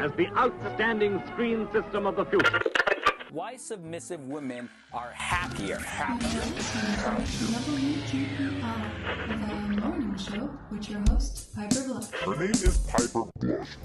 as the outstanding screen system of the future. Why submissive women are happier. Happier. WTPR, the morning show with your host, Piper Blush. Her name is Piper Blush.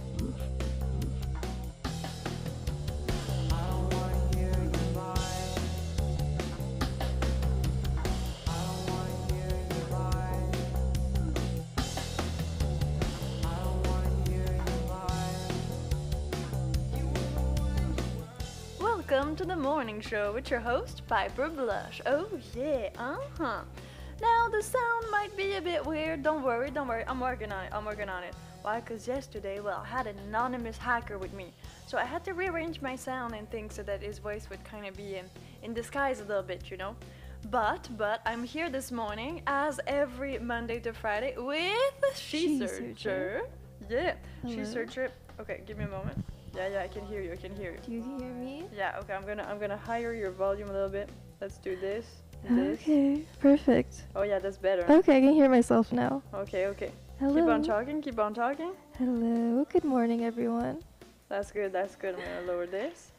Welcome to the morning show with your host, Piper Blush. Oh, yeah, uh huh. Now, the sound might be a bit weird. Don't worry, don't worry. I'm working on it. I'm working on it. Why? Because yesterday, well, I had an anonymous hacker with me. So I had to rearrange my sound and things so that his voice would kind of be in, in disguise a little bit, you know? But, but, I'm here this morning, as every Monday to Friday, with She, She Searcher. Searcher. Yeah, She Searcher. Okay, give me a moment. Yeah, yeah, I can hear you. I can hear you. Do you hear me? Yeah, okay, I'm gonna I'm gonna higher your volume a little bit. Let's do this. This. Okay, perfect. Oh yeah, that's better. Okay, I can hear myself now. Okay, okay. Hello. Keep on talking, keep on talking. Hello. Good morning, everyone. That's good, that's good. I'm gonna lower this.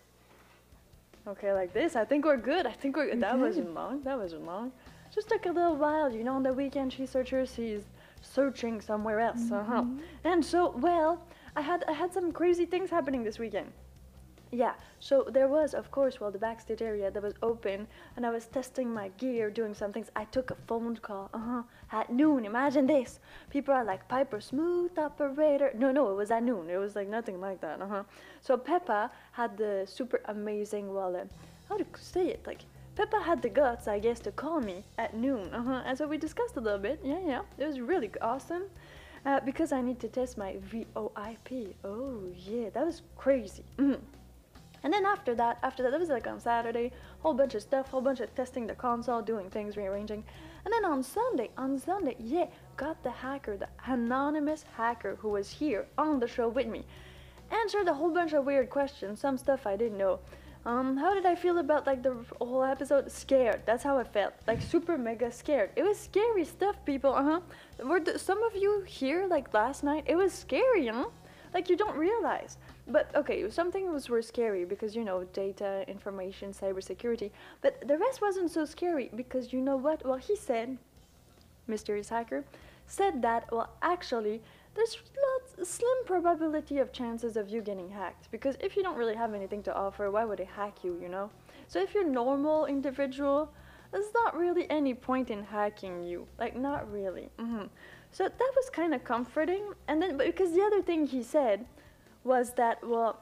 Okay, like this. I think we're good. I think we're We're that good. wasn't long. That wasn't long. Just took a little while, you know, on the weekend she searches she's searching somewhere else. Uh-huh. Mhm. And so well, I had I had some crazy things happening this weekend. Yeah, so there was, of course, well, the backstage area that was open, and I was testing my gear, doing some things. I took a phone call, uh huh, at noon. Imagine this. People are like, Piper, smooth operator. No, no, it was at noon. It was like nothing like that, uh huh. So Peppa had the super amazing, well, uh, how to say it? Like, Peppa had the guts, I guess, to call me at noon, uh huh. And so we discussed a little bit. Yeah, yeah, it was really awesome. Uh, because I need to test my VOIP. Oh, yeah, that was crazy. Mhm. And then after that, after that, that was like on Saturday, whole bunch of stuff, whole bunch of testing the console, doing things, rearranging. And then on Sunday, on Sunday, yeah, got the hacker, the anonymous hacker who was here on the show with me. Answered a whole bunch of weird questions, some stuff I didn't know. Um, how did I feel about like the whole episode? Scared. That's how I felt. Like super mega scared. It was scary stuff, people. Uh huh. Were some of you here like last night? It was scary, huh? Like you don't realize. But okay, some things were scary because you know data, information, cybersecurity. But the rest wasn't so scary because you know what? Well, he said, mysterious hacker, said that well actually there's lots slim probability of chances of you getting hacked because if you don't really have anything to offer, why would they hack you? You know. So if you're normal individual, there's not really any point in hacking you. Like not really. hmm So that was kind of comforting. And then because the other thing he said was that well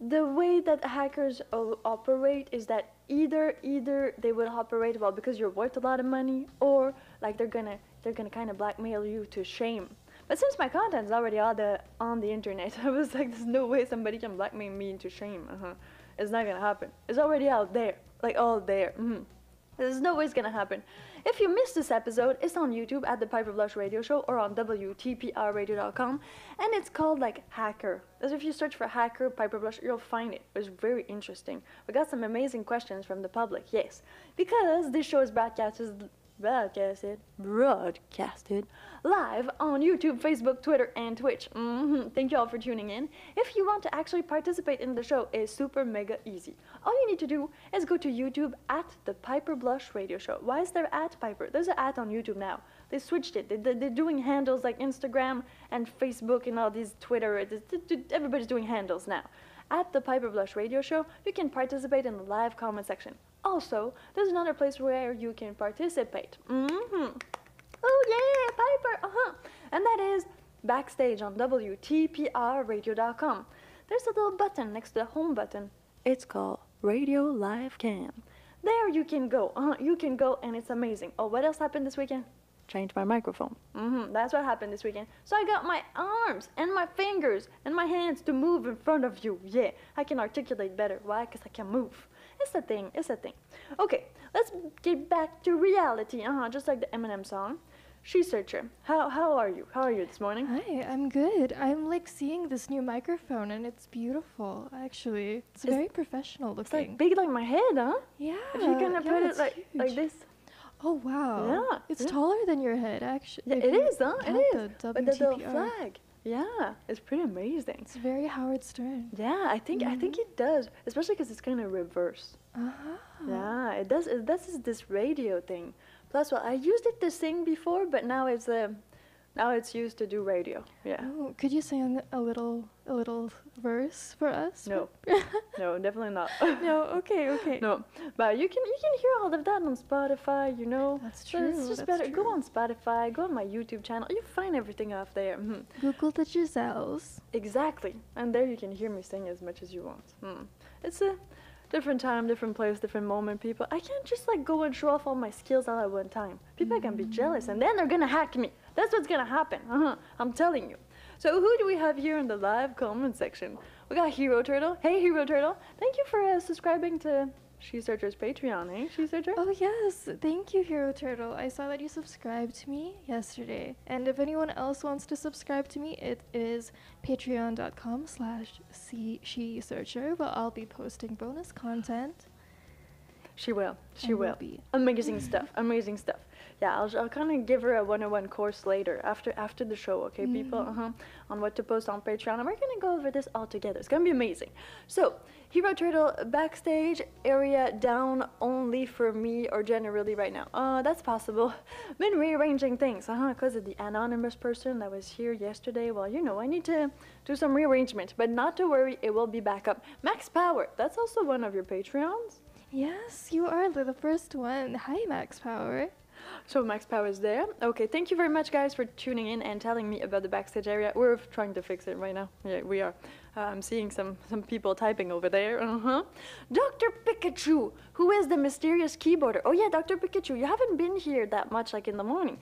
the way that hackers operate is that either either they will operate well because you're worth a lot of money or like they're gonna they're gonna kind of blackmail you to shame but since my content is already on the on the internet i was like there's no way somebody can blackmail me into shame uh-huh. it's not gonna happen it's already out there like all there hmm there's no way it's gonna happen. If you missed this episode, it's on YouTube at the Piper Blush Radio Show or on WTPRradio.com, and it's called like Hacker. As if you search for Hacker Piper Blush, you'll find it. It was very interesting. We got some amazing questions from the public, yes, because this show is broadcasted, broadcasted, broadcasted live on YouTube, Facebook, Twitter, and Twitch. hmm Thank you all for tuning in. If you want to actually participate in the show, it's super mega easy. All you need to do is go to YouTube at the Piper Blush Radio Show. Why is there at Piper? There's an at on YouTube now. They switched it. They, they, they're doing handles like Instagram and Facebook and all these Twitter. It- it- it- Everybody's doing handles now. At the Piper Blush Radio Show, you can participate in the live comment section. Also, there's another place where you can participate. hmm Oh yeah, Piper. Uh huh. And that is backstage on WTPRradio.com. There's a little button next to the home button. It's called Radio Live Cam. There you can go. Uh, you can go, and it's amazing. Oh, what else happened this weekend? Changed my microphone. hmm That's what happened this weekend. So I got my arms and my fingers and my hands to move in front of you. Yeah, I can articulate better. Why? Because I can move. It's a thing. It's a thing. Okay, let's get back to reality. Uh huh. Just like the Eminem song. She Searcher. How how are you? How are you this morning? Hi, I'm good. I'm like seeing this new microphone and it's beautiful, actually. It's It's- very professional It's looking. like big like my head, huh? yeah. If you're gonna yeah, put it it's like like this. Oh wow. Yeah, It's yeah. taller than your head, actually. Yeah, it is, huh? It is. The But the flag. Yeah, it's pretty amazing. It's very Howard Stern. Yeah, I think I think it does, especially because it's kind of reverse. Uh-huh. Yeah, it does. It does is this radio thing. Plus, well, I used it to sing before, but now it's uh, now it's used to do radio. Yeah. Oh, could you sing a little a little verse for us? No. No, definitely not. no. Okay. Okay. no, but you can you can hear all of that on Spotify. You know. That's true. So it's true, just better. Go on Spotify. Go on my YouTube channel. You find everything off there. mhm. Google the Giselles. Exactly. And there you can hear me sing as much as you want. Hmm. It's a different time, different place, different moment, people. I can't just like go and show off all my skills all at one time. People can be jealous and then they're gonna hack me. That's what's gonna happen. Uh-huh. I'm telling you. So who do we have here in the live comment section? We got Hero Turtle. Hey Hero Turtle. Thank you for uh, subscribing to She Searcher's Patreon, eh? She Searcher? Oh yes, thank you, Hero Turtle. I saw that you subscribed to me yesterday. And if anyone else wants to subscribe to me, it is patreon.com slash she searcher, but I'll be posting bonus content. She will. She will will. be. Amazing stuff. Amazing stuff. Yeah, I'll, I'll kind of give her a one-on-one course later after after the show. Okay, people. Uh huh. On what to post on Patreon, and we're gonna go over this all together. It's gonna be amazing. So, Hero Turtle backstage area down only for me or generally right now. Uh, that's possible. Been rearranging things. Uh huh. Cause of the anonymous person that was here yesterday. Well, you know, I need to do some rearrangement, but not to worry. It will be back up. Max Power. That's also one of your Patreons. Yes, you are the first one. Hi, Max Power. So Max Power is there. Okay, thank you very much, guys, for tuning in and telling me about the backstage area. We're trying to fix it right now. Yeah, we are. Uh, I'm seeing some some people typing over there. Uh huh. Doctor Pikachu, who is the mysterious keyboarder? Oh yeah, Doctor Pikachu, you haven't been here that much, like in the morning.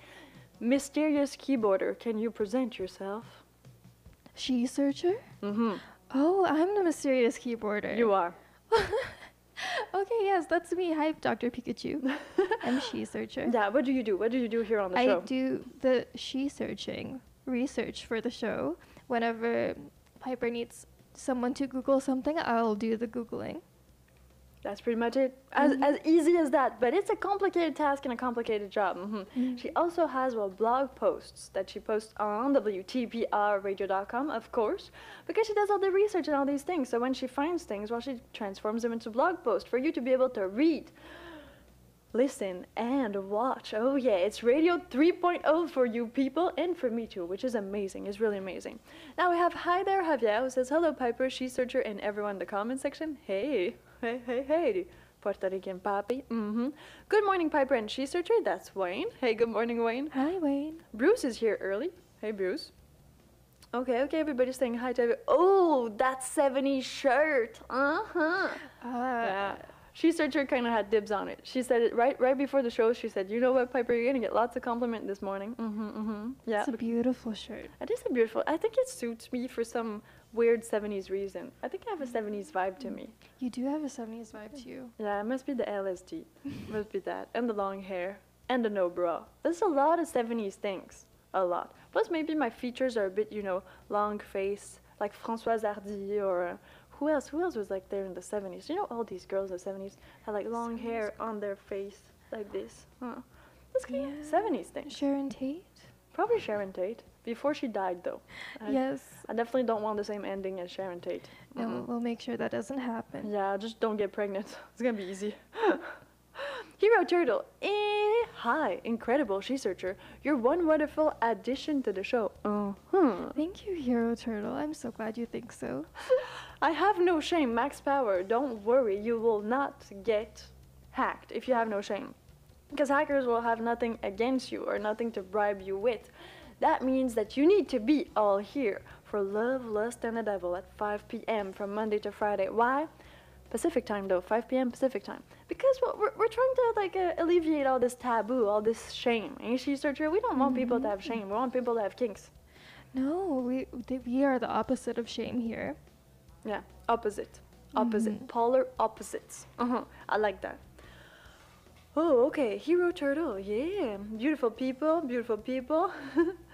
Mysterious keyboarder, can you present yourself? She searcher? Mm-hmm. Oh, I'm the mysterious keyboarder. You are. Okay, yes, that's me. Hi, Dr. Pikachu. I'm she searcher. Yeah. What do you do? What do you do here on the I show? I do the she searching research for the show. Whenever Piper needs someone to Google something, I'll do the Googling. That's pretty much it. As, as easy as that. But it's a complicated task and a complicated job. mhm. She also has well blog posts that she posts on WTPRradio.com, of course, because she does all the research and all these things. So when she finds things, well, she transforms them into blog posts for you to be able to read, listen, and watch. Oh yeah, it's Radio 3.0 for you people and for me too, which is amazing. It's really amazing. Now we have Hi there Javier who says hello Piper, She Searcher, and everyone in the comment section. Hey, hey, hey, hey. Puerto Rican papi. Mm-hmm. Good morning, Piper and She Searcher. That's Wayne. Hey, good morning, Wayne. Hi, Wayne. Bruce is here early. Hey, Bruce. Okay, okay, everybody's saying hi to every- Oh, that 70s shirt. Uh-huh. Uh, Yeah. She Searcher kind of had dibs on it. She said it right right before the show. She said, "You know what, Piper? You're gonna get lots of compliment this morning." Mm-hmm. Mm-hmm. Yeah. It's a beautiful shirt. It is a beautiful. I think it suits me for some weird 70s reason. I think I have a 70s vibe to me. You do have a 70s vibe to you. Yeah, it must be the LSD. must be that. And the long hair. And the no bra. There's a lot of 70s things. A lot. Plus, maybe my features are a bit, you know, long face, like Françoise Hardy or. Uh, who else? Who else was like there in the 70s? You know, all these girls in the 70s had like long hair on their face, like this. Huh. That's kind of 70s thing. Sharon Tate? Probably Sharon Tate. Before she died, though. I- yes. I definitely don't want the same ending as Sharon Tate. No, Mm-mm. we'll make sure that doesn't happen. Yeah, just don't get pregnant. It's gonna be easy. Hero Turtle. Eh, hi, incredible she searcher. You're one wonderful addition to the show. Uh-huh. Thank you, Hero Turtle. I'm so glad you think so. I have no shame, Max Power. Don't worry, you will not get hacked if you have no shame. Because hackers will have nothing against you or nothing to bribe you with. That means that you need to be all here for Love, Lust, and the Devil at 5 p.m. from Monday to Friday. Why? Pacific time though, 5 p.m. Pacific time. Because we're, we're trying to like uh, alleviate all this taboo, all this shame. She, Searcher? We don't want people to have shame. We want people to have kinks. No, we we are the opposite of shame here. Yeah, opposite. Opposite. Polar opposites. Uh-huh. I like that. Oh, okay. Hero Turtle. Yeah. Beautiful people. Beautiful people.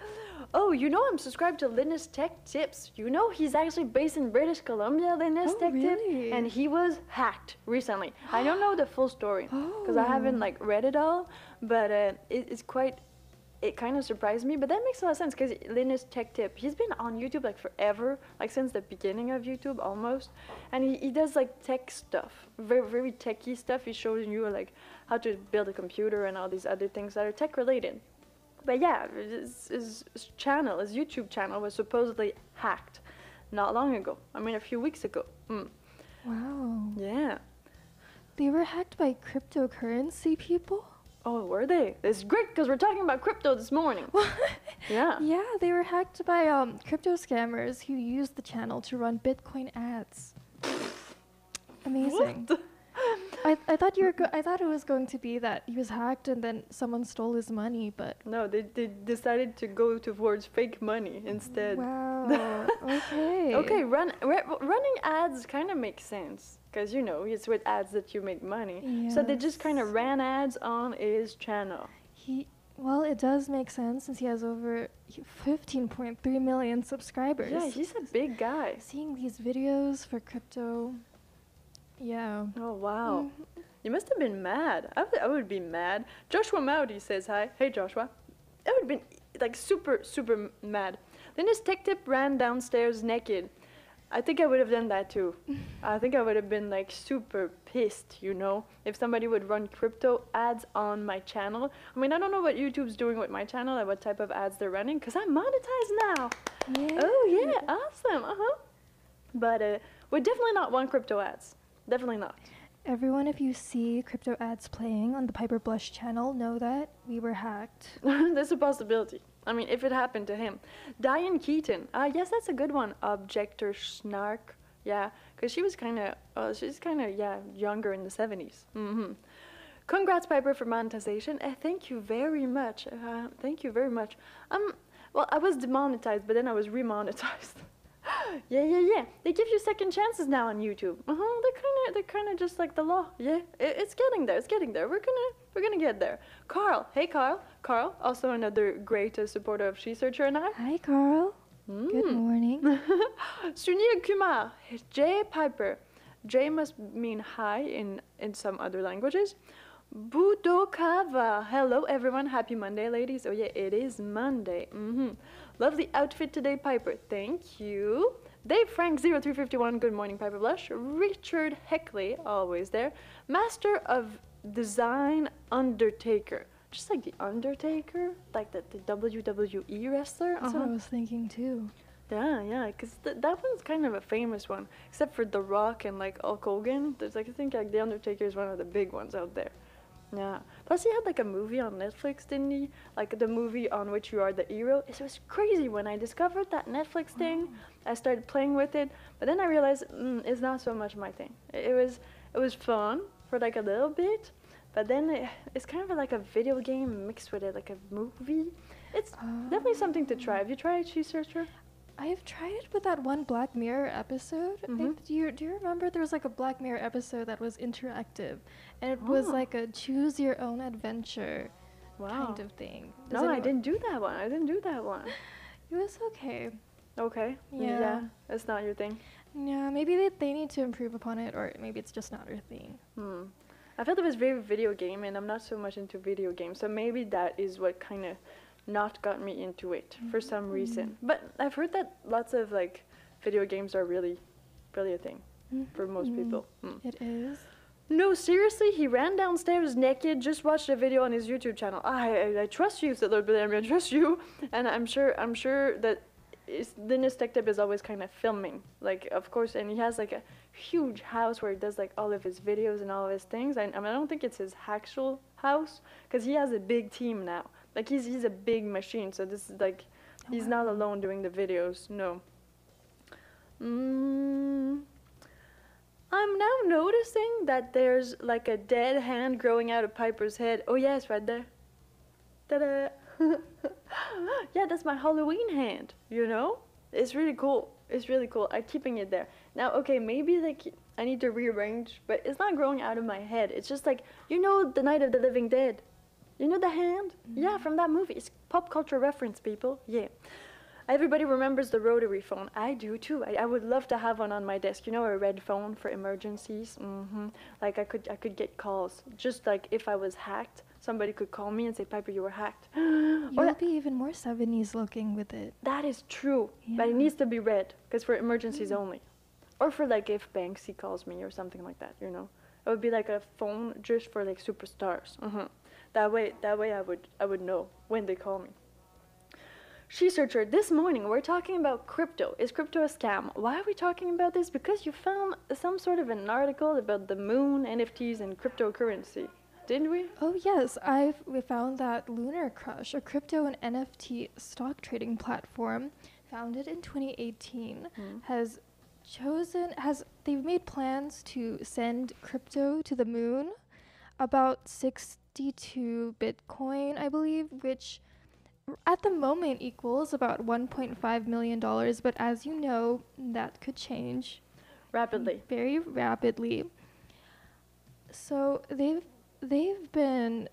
oh, you know I'm subscribed to Linus Tech Tips. You know he's actually based in British Columbia, Linus Oh, Tech Tips. And he was hacked recently. I don't know the full story because I haven't Oh. like read it all, but uh, it, it's quite it kind of surprised me, but that makes a lot of sense because Linus Tech Tip, he's been on YouTube like forever, like since the beginning of YouTube almost, and he, he does like tech stuff, very very techy stuff. He shows you like how to build a computer and all these other things that are tech related. But yeah, his, his, channel, his YouTube channel, was supposedly hacked not long ago. I mean, a few weeks ago. Mm. Wow. Yeah. They were hacked by cryptocurrency people? Oh, were they? It's great because we're talking about crypto this morning. yeah. Yeah, they were hacked by um, crypto scammers who used the channel to run Bitcoin ads. Amazing. What? I, I thought you were go- I thought it was going to be that he was hacked and then someone stole his money, but No, they, they decided to go towards fake money instead. wow. okay. Okay, run ra- running ads kind of makes sense because you know it's with ads that you make money. So they just kind of ran ads on his channel. He well, it does make sense since he has over 15.3 million subscribers. Yeah, he's a big guy. seeing these videos for crypto. Yeah. Oh wow, you must have been mad. I would, I would be mad. Joshua Mowdy says hi. Hey Joshua, I would have been like super super mad. Then his tech tip ran downstairs naked. I think I would have done that too. I think I would have been like super pissed, you know, if somebody would run crypto ads on my channel. I mean, I don't know what YouTube's doing with my channel and what type of ads they're running, cause I'm monetized now. Yeah. Oh yeah, awesome. Uh huh. But uh, we definitely not want crypto ads. Definitely not. Everyone, if you see crypto ads playing on the Piper Blush channel, know that we were hacked. There's a possibility. I mean, if it happened to him. Diane Keaton. Uh, yes, that's a good one. Objector Snark. Yeah, because she was kind of, uh, she's kind of, yeah, younger in the 70s. Mm-hmm. Congrats, Piper, for monetization. Uh, thank you very much. Uh, thank you very much. Um, well, I was demonetized, but then I was remonetized. yeah, yeah, yeah. They give you second chances now on YouTube. Uh huh. They're kind of, they're kind of just like the law. Yeah, it, it's getting there. It's getting there. We're gonna, we're gonna get there. Carl, hey Carl. Carl, also another great uh, supporter of She Searcher and I. Hi, Carl. Good Mm. morning. Sunil Kumar, Jay Piper. Jay must mean hi in, in some other languages. Budokava. Hello, everyone. Happy Monday, ladies. Oh, yeah, it is Monday. hmm Lovely outfit today, Piper. Thank you. Dave Frank 0351. Good morning, Piper Blush. Richard Heckley, always there. Master of Design Undertaker. Just like the Undertaker, like the, the WWE wrestler. Uh-huh. That's what I was thinking too. Yeah, yeah, because th- that one's kind of a famous one, except for The Rock and like Hulk Hogan. There's like I think like The Undertaker is one of the big ones out there. Yeah. Plus, he had like a movie on Netflix, didn't he? Like the movie on which you are the hero. It was crazy when I discovered that Netflix thing. I started playing with it, but then I realized mm, it's not so much my thing. It, was it was fun for like a little bit, but then it, it's kind of like a video game mixed with it, like a movie. It's definitely something to try. Have you tried She Searcher? I've tried it with that one Black Mirror episode. I- Mhm. do you do you remember there was like a Black Mirror episode that was interactive, and it was Oh. like a choose your own adventure Wow. kind of thing. Does No, I didn't do that one. I didn't do that one. It was okay. Okay. Yeah. That's not your thing. Yeah, maybe they, they need to improve upon it, or maybe it's just not your thing. Hmm. I felt it was very video game, and I'm not so much into video games. So maybe that is what kind of not got me into it for some reason. But I've heard that lots of like video games are really, really a thing for most Mhm. people. Hmm. It is. No, seriously, he ran downstairs naked. Just watched a video on his YouTube channel. I, I, I trust you, said Lord Blam. I trust you, and I'm sure, I'm sure that is, Linus Tech is always kind of filming, like of course, and he has like a huge house where he does like all of his videos and all of his things. I, I mean, I don't think it's his actual house, because he has a big team now. Like he's he's a big machine, so this is like, he's not alone doing the videos. No. Mm, I'm now noticing that there's like a dead hand growing out of Piper's head. Oh yes, right there. Ta-da! yeah, that's my Halloween hand. You know, it's really cool. It's really cool. I'm keeping it there. Now, okay, maybe like I need to rearrange, but it's not growing out of my head. It's just like you know, the Night of the Living Dead. You know the hand? Yeah, from that movie. It's pop culture reference, people. Yeah. Everybody remembers the rotary phone. I do too. I, I would love to have one on my desk. You know, a red phone for emergencies. hmm Like I could, I could get calls. Just like if I was hacked, somebody could call me and say, Piper, you were hacked. You'll or be even more 70s looking with it. that is true, but it needs to be red because for emergencies only, or for like if Banksy calls me or something like that. You know, it would be like a phone just for like superstars. uh That way, that way I would I would know when they call me. She searcher, this morning we're talking about crypto. Is crypto a scam? Why are we talking about this? Because you found some sort of an article about the moon, NFTs, and cryptocurrency. Didn't we? Oh yes, I've we found that LunarCrush, a crypto and NFT stock trading platform founded in 2018, hmm. has chosen has they've made plans to send crypto to the moon, about 62 Bitcoin, I believe, which at the moment equals about 1.5 million dollars, but as you know, that could change Rapidly. very rapidly. So they've they've been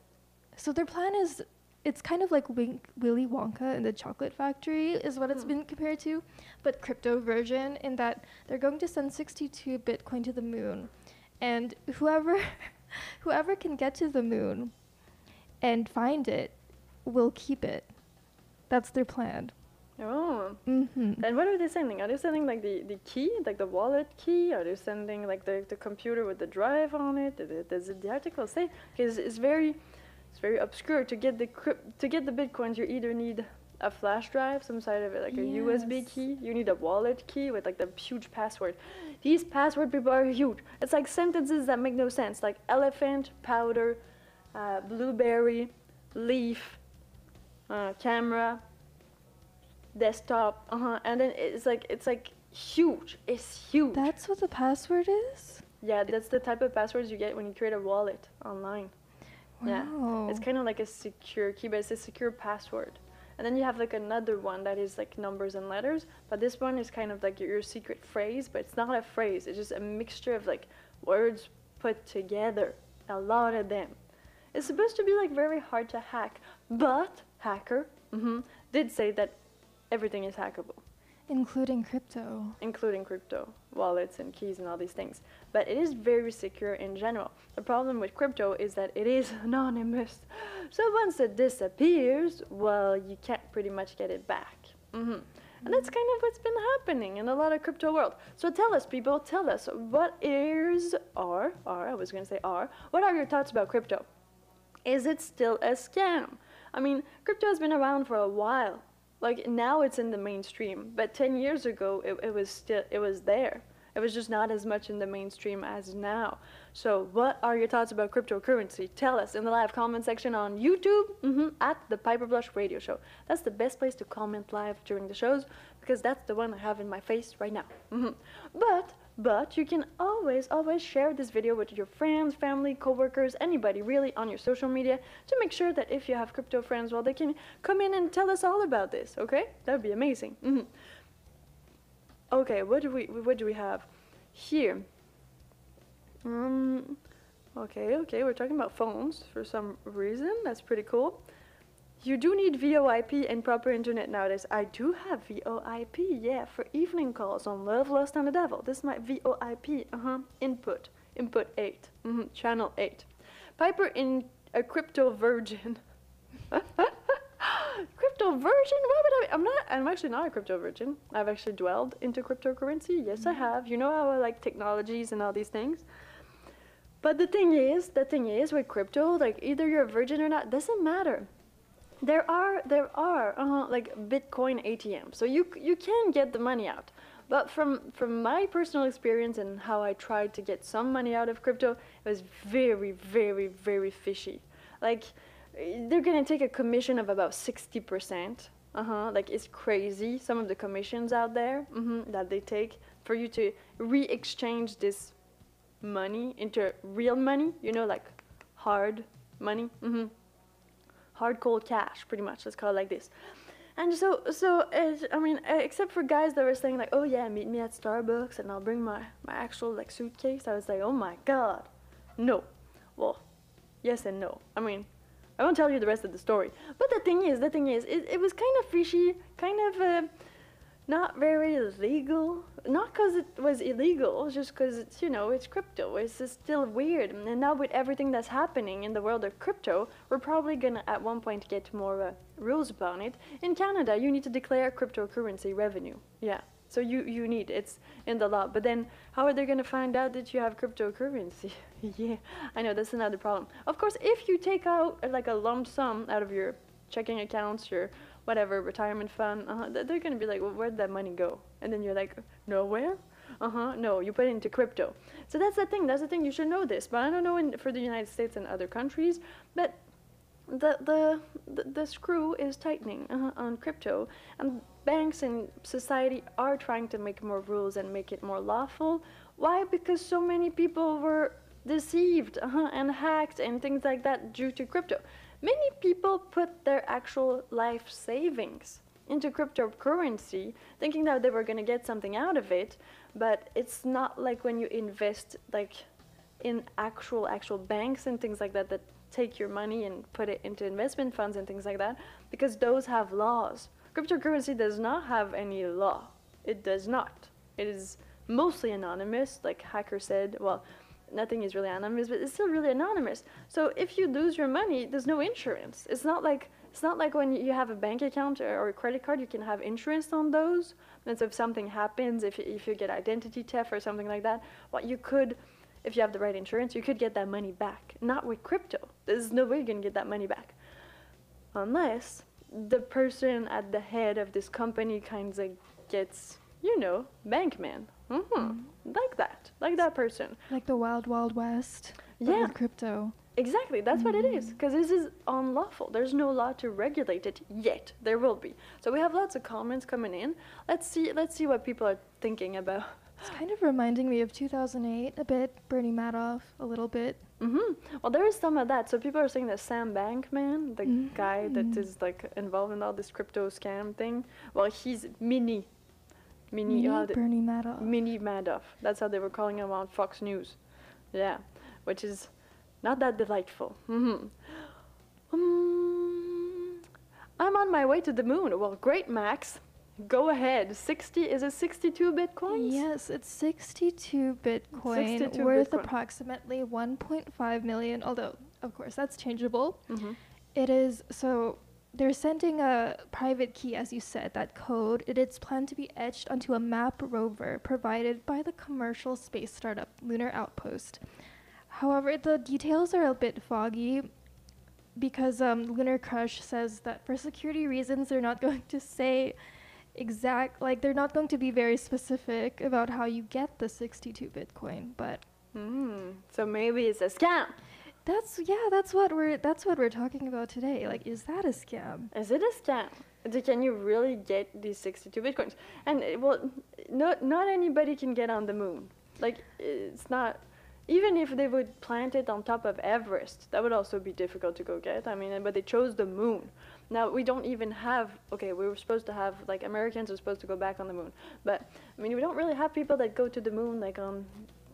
so their plan is it's kind of like Wink, Willy Wonka and the Chocolate Factory is what it's hmm. been compared to, but crypto version in that they're going to send 62 Bitcoin to the moon, and whoever whoever can get to the moon and find it will keep it. That's their plan. Oh. hmm And what are they sending? Are they sending like the, the key, like the wallet key? Are they sending like the, the computer with the drive on it? Does it- Does it- the article say? Because it's very it's very obscure to get the crypt, to get the bitcoins. You either need a flash drive, some side of it, like a USB key. You need a wallet key with like the huge password. These password people are huge. It's like sentences that make no sense, like elephant, powder, uh, blueberry, leaf, uh, camera, desktop, uh-huh, and then it's like it's like huge. It's huge. That's what the password is. yeah, that's the type of passwords you get when you create a wallet online. Yeah, it's kind of like a secure key, but it's a secure password. And then you have like another one that is like numbers and letters, but this one is kind of like your, your secret phrase, but it's not a phrase. It's just a mixture of like words put together, a lot of them. It's supposed to be like very hard to hack, but hacker hmm did say that everything is hackable Including crypto. including crypto wallets and keys and all these things. But it is very secure in general. The problem with crypto is that it is anonymous. So once it disappears, well, you can't pretty much get it back. hmm And that's kind of what's been happening in a lot of crypto world. So tell us, people, tell us what is are are I was going to say are. What are your thoughts about crypto? Is it still a scam? I mean, crypto has been around for a while. Like now it's in the mainstream, but 10 years ago it, it was still it was there. It was just not as much in the mainstream as now. So, what are your thoughts about cryptocurrency? Tell us in the live comment section on YouTube hmm at the Piper Blush Radio Show. That's the best place to comment live during the shows because that's the one I have in my face right now. hmm But but you can always, always share this video with your friends, family, coworkers, anybody really on your social media to make sure that if you have crypto friends, well, they can come in and tell us all about this. Okay, that would be amazing. hmm Okay, what do we what do we have here? Um, okay, okay, we're talking about phones for some reason. That's pretty cool. You do need VoIP and proper internet nowadays. I do have VoIP, yeah, for evening calls on Love, Lust, and the Devil. This is my VoIP, uh huh. Input, input 8, hmm channel 8. Piper in a crypto virgin. crypto virgin? Why would I? I'm not. I'm actually not a crypto virgin. I've actually dwelled into cryptocurrency. Yes, I have. You know how I like technologies and all these things. But the thing is, the thing is with crypto, like either you're a virgin or not, doesn't matter. There are there are uh, like Bitcoin ATMs, so you you can get the money out. But from from my personal experience and how I tried to get some money out of crypto, it was very very very fishy. Like they're gonna take a commission of about sixty percent. Uh huh. Like it's crazy. Some of the commissions out there hmm that they take for you to re-exchange this money into real money. You know, like hard money. hmm hard cold cash, pretty much. Let's call it like this. And so, so uh, I mean, uh, except for guys that were saying like, "Oh yeah, meet me at Starbucks, and I'll bring my my actual like suitcase." I was like, "Oh my god, no." Well, yes and no. I mean, I won't tell you the rest of the story. But the thing is, the thing is, it, it was kind of fishy, kind of. Uh, not very legal. Not because it was illegal, just because it's, you know, it's crypto. It's still weird. And now with everything that's happening in the world of crypto, we're probably gonna at one point get more uh, rules upon it. In Canada, you need to declare cryptocurrency revenue. Yeah. So you, you need it's in the law. But then how are they gonna find out that you have cryptocurrency? yeah, I know that's another problem. Of course, if you take out like a lump sum out of your checking accounts, your whatever retirement fund, uh-huh, they're gonna be like, well, where'd that money go? And then you're like, nowhere. Uh huh. No, you put it into crypto. So that's the thing. That's the thing. You should know this. But I don't know in, for the United States and other countries. But the the the, the screw is tightening uh, on crypto, and banks and society are trying to make more rules and make it more lawful. Why? Because so many people were deceived uh, and hacked and things like that due to crypto. Many people put their actual life savings into cryptocurrency, thinking that they were going to get something out of it, but it's not like when you invest like in actual actual banks and things like that that take your money and put it into investment funds and things like that because those have laws. Cryptocurrency does not have any law. It does not. It is mostly anonymous, like Hacker said. Well, nothing is really anonymous, but it's still really anonymous. So if you lose your money, there's no insurance. It's not like it's not like when you have a bank account or, a credit card, you can have insurance on those. And so if something happens, if you, if you get identity theft or something like that, what you could, if you have the right insurance, you could get that money back. Not with crypto. There's no way you're gonna get that money back, unless the person at the head of this company kind of gets, you know, bankman. hmm Like that, like that person. Like the wild, wild west. Yeah. With crypto. Exactly, that's what it is. Because this is unlawful. There's no law to regulate it yet. There will be. So we have lots of comments coming in. Let's see. Let's see what people are thinking about. It's kind of reminding me of 2008 a bit. Bernie Madoff a little bit. hmm Well, there is some of that. So people are saying that Sam Bankman, the guy that is like involved in all this crypto scam thing, well, he's mini, mini, Mini the- Bernie Madoff. Mini Madoff. That's how they were calling him on Fox News. Yeah, which is not that delightful. hmm Um, I'm on my way to the moon. Well, great, Max. Go ahead. 60 is it 62 bitcoins? Yes, it's 62 Bitcoin 62 worth Bitcoin. approximately 1.5 million, although, of course, that's changeable. Mhm. It is so they're sending a private key, as you said, that code. It is planned to be etched onto a MAPP rover provided by the commercial space startup Lunar Outpost. However, the details are a bit foggy because um, LunarCrush says that for security reasons, they're not going to say exact, like, they're not going to be very specific about how you get the 62 Bitcoin. But Mm, so maybe it's a scam. that's, yeah, that's what we're, that's what we're talking about today. Like, is that a scam? Is it a scam? Can you really get these 62 bitcoins? And uh, well, not not anybody can get on the moon. Like it's not. Even if they would plant it on top of Everest, that would also be difficult to go get. I mean, but they chose the moon. Now we don't even have. Okay, we were supposed to have like Americans are supposed to go back on the moon, but I mean we don't really have people that go to the moon like on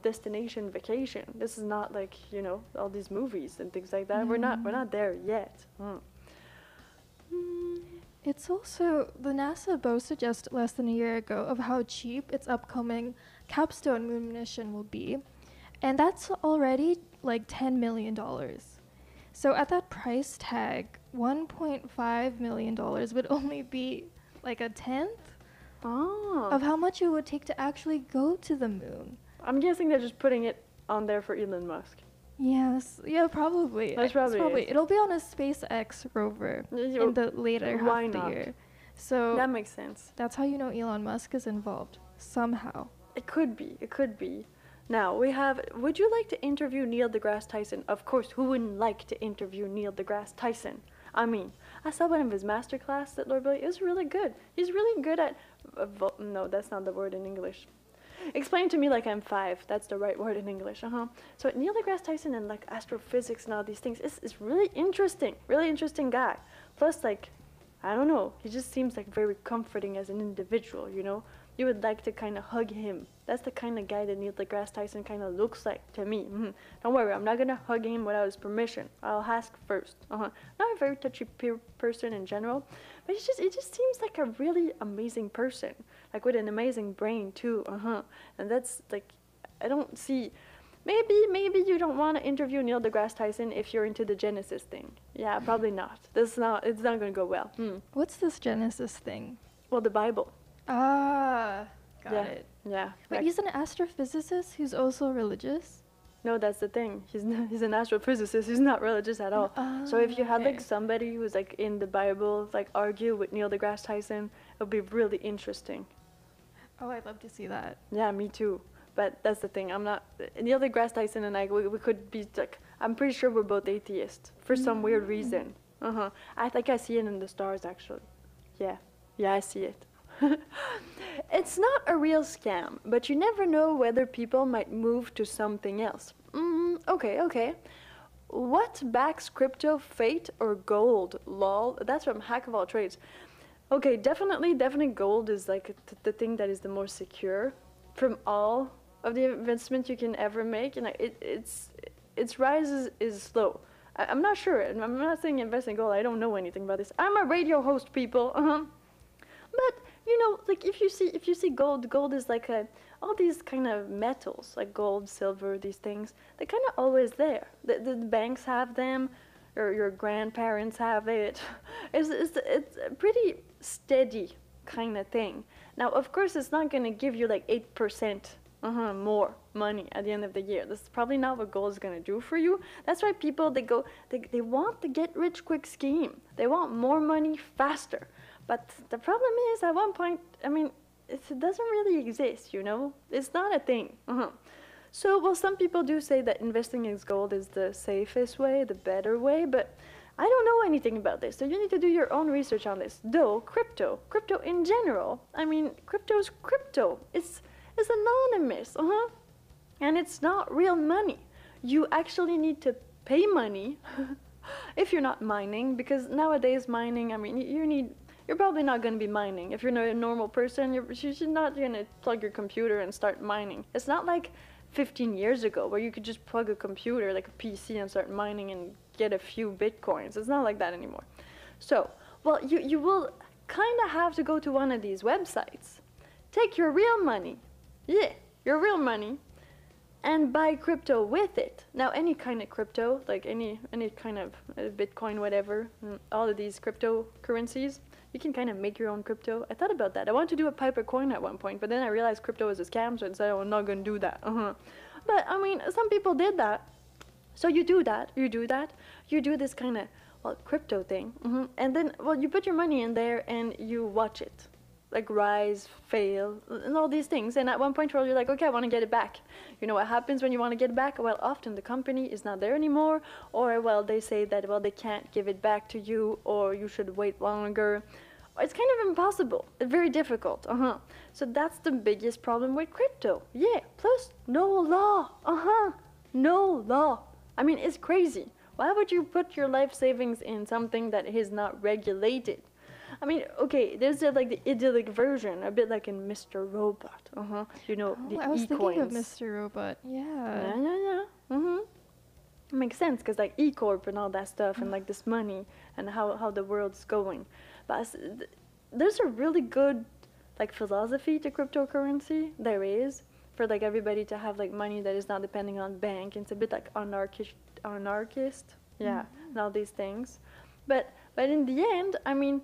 destination vacation. This is not like you know all these movies and things like that. We're not we're not there yet. Mm. It's also the NASA boasted just less than a year ago of how cheap its upcoming capstone moon mission will be, and that's already like ten million dollars. So at that price tag, one point five million dollars would only be like a tenth Oh. of how much it would take to actually go to the moon. I'm guessing they're just putting it on there for Elon Musk. Yes, yeah, probably. That's It's probably it. It'll be on a SpaceX rover in the later half of the year. So That makes sense. That's how you know Elon Musk is involved somehow. It could be. It could be. Now we have. Would you like to interview Neil deGrasse Tyson? Of course. Who wouldn't like to interview Neil deGrasse Tyson? I mean, I saw one of his master class at Lord Billy. Was really good. He's really good at. Uh, no, that's not the word in English. Explain to me like I'm five. That's the right word in English. Uh huh. So Neil deGrasse Tyson and like astrophysics and all these things is is really interesting. Really interesting guy. Plus like, I don't know. He just seems like very comforting as an individual, you know? You would like to kind of hug him. That's the kind of guy that Neil deGrasse Tyson kind of looks like to me. Mhm. Don't worry, I'm not gonna hug him without his permission. I'll ask first. Uh-huh. Not a very touchy pe- person in general, but he's just he just seems like a really amazing person, like with an amazing brain too. Uh-huh. And that's like, I don't see. Maybe maybe you don't want to interview Neil deGrasse Tyson if you're into the Genesis thing. Yeah, probably not. This is not. It's not gonna go well. Hmm. What's this Genesis thing? Well, the Bible. Ah, got yeah. it. Yeah. But like- he's an astrophysicist who's also religious. No, that's the thing. He's not, he's an astrophysicist. He's not religious at all. so if you had like okay. somebody who's like in the Bible, like argue with Neil deGrasse Tyson, it would be really interesting. Oh, I'd love to see that. Yeah, me too. But that's the thing. I'm not Neil deGrasse Tyson and I. We, we could be like. I'm pretty sure we're both atheists for some weird reason. Uh huh. I think I see it in the stars actually. Yeah. Yeah, I see it. it's not a real scam, but you never know whether people might move to something else. Mm, okay, okay. What backs crypto, fiat, or gold? Lol. That's from Hack of All Trades. Okay, definitely, definitely gold is like t- the thing that is the most secure from all of the investment you can ever make. And it, it's its rise is, is slow. I, I'm not sure. I'm not saying invest in gold. I don't know anything about this. I'm a radio host, people. Uh-huh. But you know, like if you see if you see gold, gold is like a all these kind of metals, like gold, silver, these things. They're kind of always there. The, the banks have them, or your grandparents have it. It's it's it's a pretty steady kind of thing. Now, of course, it's not gonna give you like eight percent uh-huh, more money at the end of the year. This is probably not what gold is gonna do for you. That's why people they go they they want the get rich quick scheme. They want more money faster. But the problem is, at one point, I mean, it doesn't really exist, you know? It's not a thing. Uh-huh. So, well, some people do say that investing in gold is the safest way, the better way, but I don't know anything about this. So, you need to do your own research on this. Though, crypto, crypto in general, I mean, crypto's crypto. It's, it's anonymous, uh huh. And it's not real money. You actually need to pay money if you're not mining, because nowadays mining, I mean, you need you're probably not going to be mining. If you're not a normal person, you're, you're not going to plug your computer and start mining. It's not like 15 years ago where you could just plug a computer, like a PC, and start mining and get a few bitcoins. It's not like that anymore. So, well, you, you will kind of have to go to one of these websites, take your real money, yeah, your real money, and buy crypto with it. Now, any kind of crypto, like any any kind of uh, Bitcoin, whatever, mm, all of these cryptocurrencies, you can kind of make your own crypto. I thought about that. I wanted to do a Piper coin at one point, but then I realized crypto is a scam, so I decided I'm not going to do that. Uh-huh. But I mean, some people did that. So you do that, you do that, you do this kind of well crypto thing, hmm and then well you put your money in there and you watch it, like rise, fail, and all these things. And at one point, where you're like, okay, I want to get it back. You know what happens when you want to get it back? Well, often the company is not there anymore, or well they say that well they can't give it back to you, or you should wait longer. It's kind of impossible, very difficult. Uh huh. So that's the biggest problem with crypto. Yeah. Plus, no law. Uh huh. No law. I mean, it's crazy. Why would you put your life savings in something that is not regulated? I mean, okay, there's a, like the idyllic version, a bit like in Mr. Robot. Uh huh. You know, Oh, the I was thinking of. Mr. Robot. Yeah. Yeah, yeah, yeah. Mm-hmm. Makes sense because like E Corp and all that stuff, and like this money and how how the world's going. But th- there's a really good like philosophy to cryptocurrency. There is for like everybody to have like money that is not depending on bank. It's a bit like anarchist, anarchist, yeah, and all these things. But but in the end, I mean,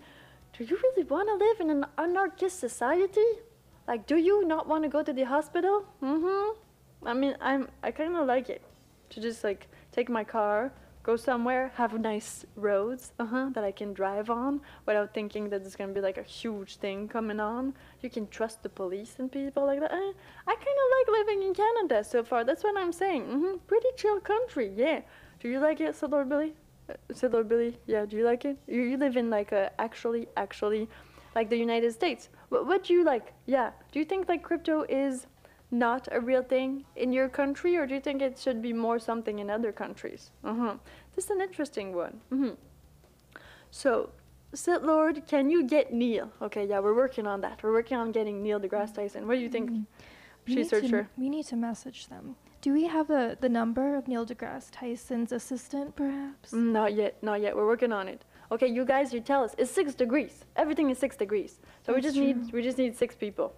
do you really want to live in an anarchist society? Like, do you not want to go to the hospital? Mm-hmm. I mean, I'm I kind of like it to just like take my car, go somewhere, have nice roads, uh-huh, that I can drive on without thinking that there's gonna be like a huge thing coming on. You can trust the police and people like that. I, I kind of like living in Canada so far. That's what I'm saying. hmm Pretty chill country, yeah. Do you like it, said Lord Billy? Uh, Lord Billy, yeah. Do you like it? You, you live in like a actually actually, like the United States. What what do you like? Yeah. Do you think like crypto is not a real thing in your country, or do you think it should be more something in other countries? Uh-huh. This is an interesting one. hmm So, Sith Lord, can you get Neil? Okay, yeah, we're working on that. We're working on getting Neil deGrasse Tyson. What do you think? We She need, searched to, we need to message them. Do we have a, the number of Neil deGrasse Tyson's assistant, perhaps? Mm, Not yet, not yet. We're working on it. Okay, you guys, you tell us. It's six degrees. Everything is six degrees. So we That's just need we just need six people.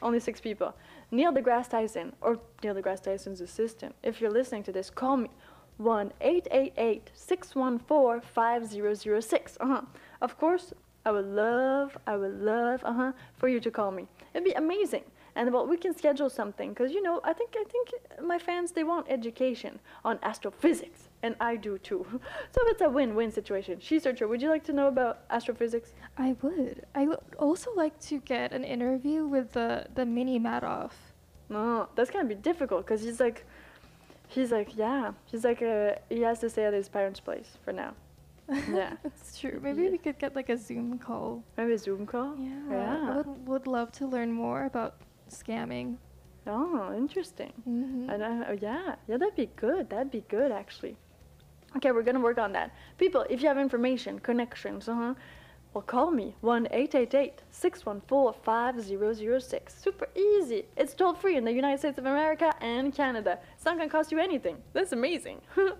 Only six people. Neil deGrasse Tyson or Neil deGrasse Tyson's assistant. If you're listening to this, call me. 1 888 614 5006. Uh-huh. Of course, I would love, I would love, uh-huh, for you to call me. It'd be amazing. And well, we can schedule something because you know, I think I think my fans they want education on astrophysics, and I do too. so it's a win-win situation. She searcher, would you like to know about astrophysics? I would. I would also like to get an interview with the, the mini Madoff. No, that's gonna be difficult because he's like, he's like, yeah, he's like, uh, he has to stay at his parents' place for now. Yeah, That's true. Maybe Yeah. we could get like a Zoom call. maybe a Zoom call. Yeah. Yeah. I would, would love to learn more about scamming. Oh, interesting. Mm-hmm. And I, oh, yeah, yeah, that'd be good. That'd be good, actually. Okay, we're gonna work on that. People, if you have information, connections, uh huh, well, call me 1 888 614 5006. Super easy. It's toll free in the United States of America and Canada. It's not gonna cost you anything. That's amazing.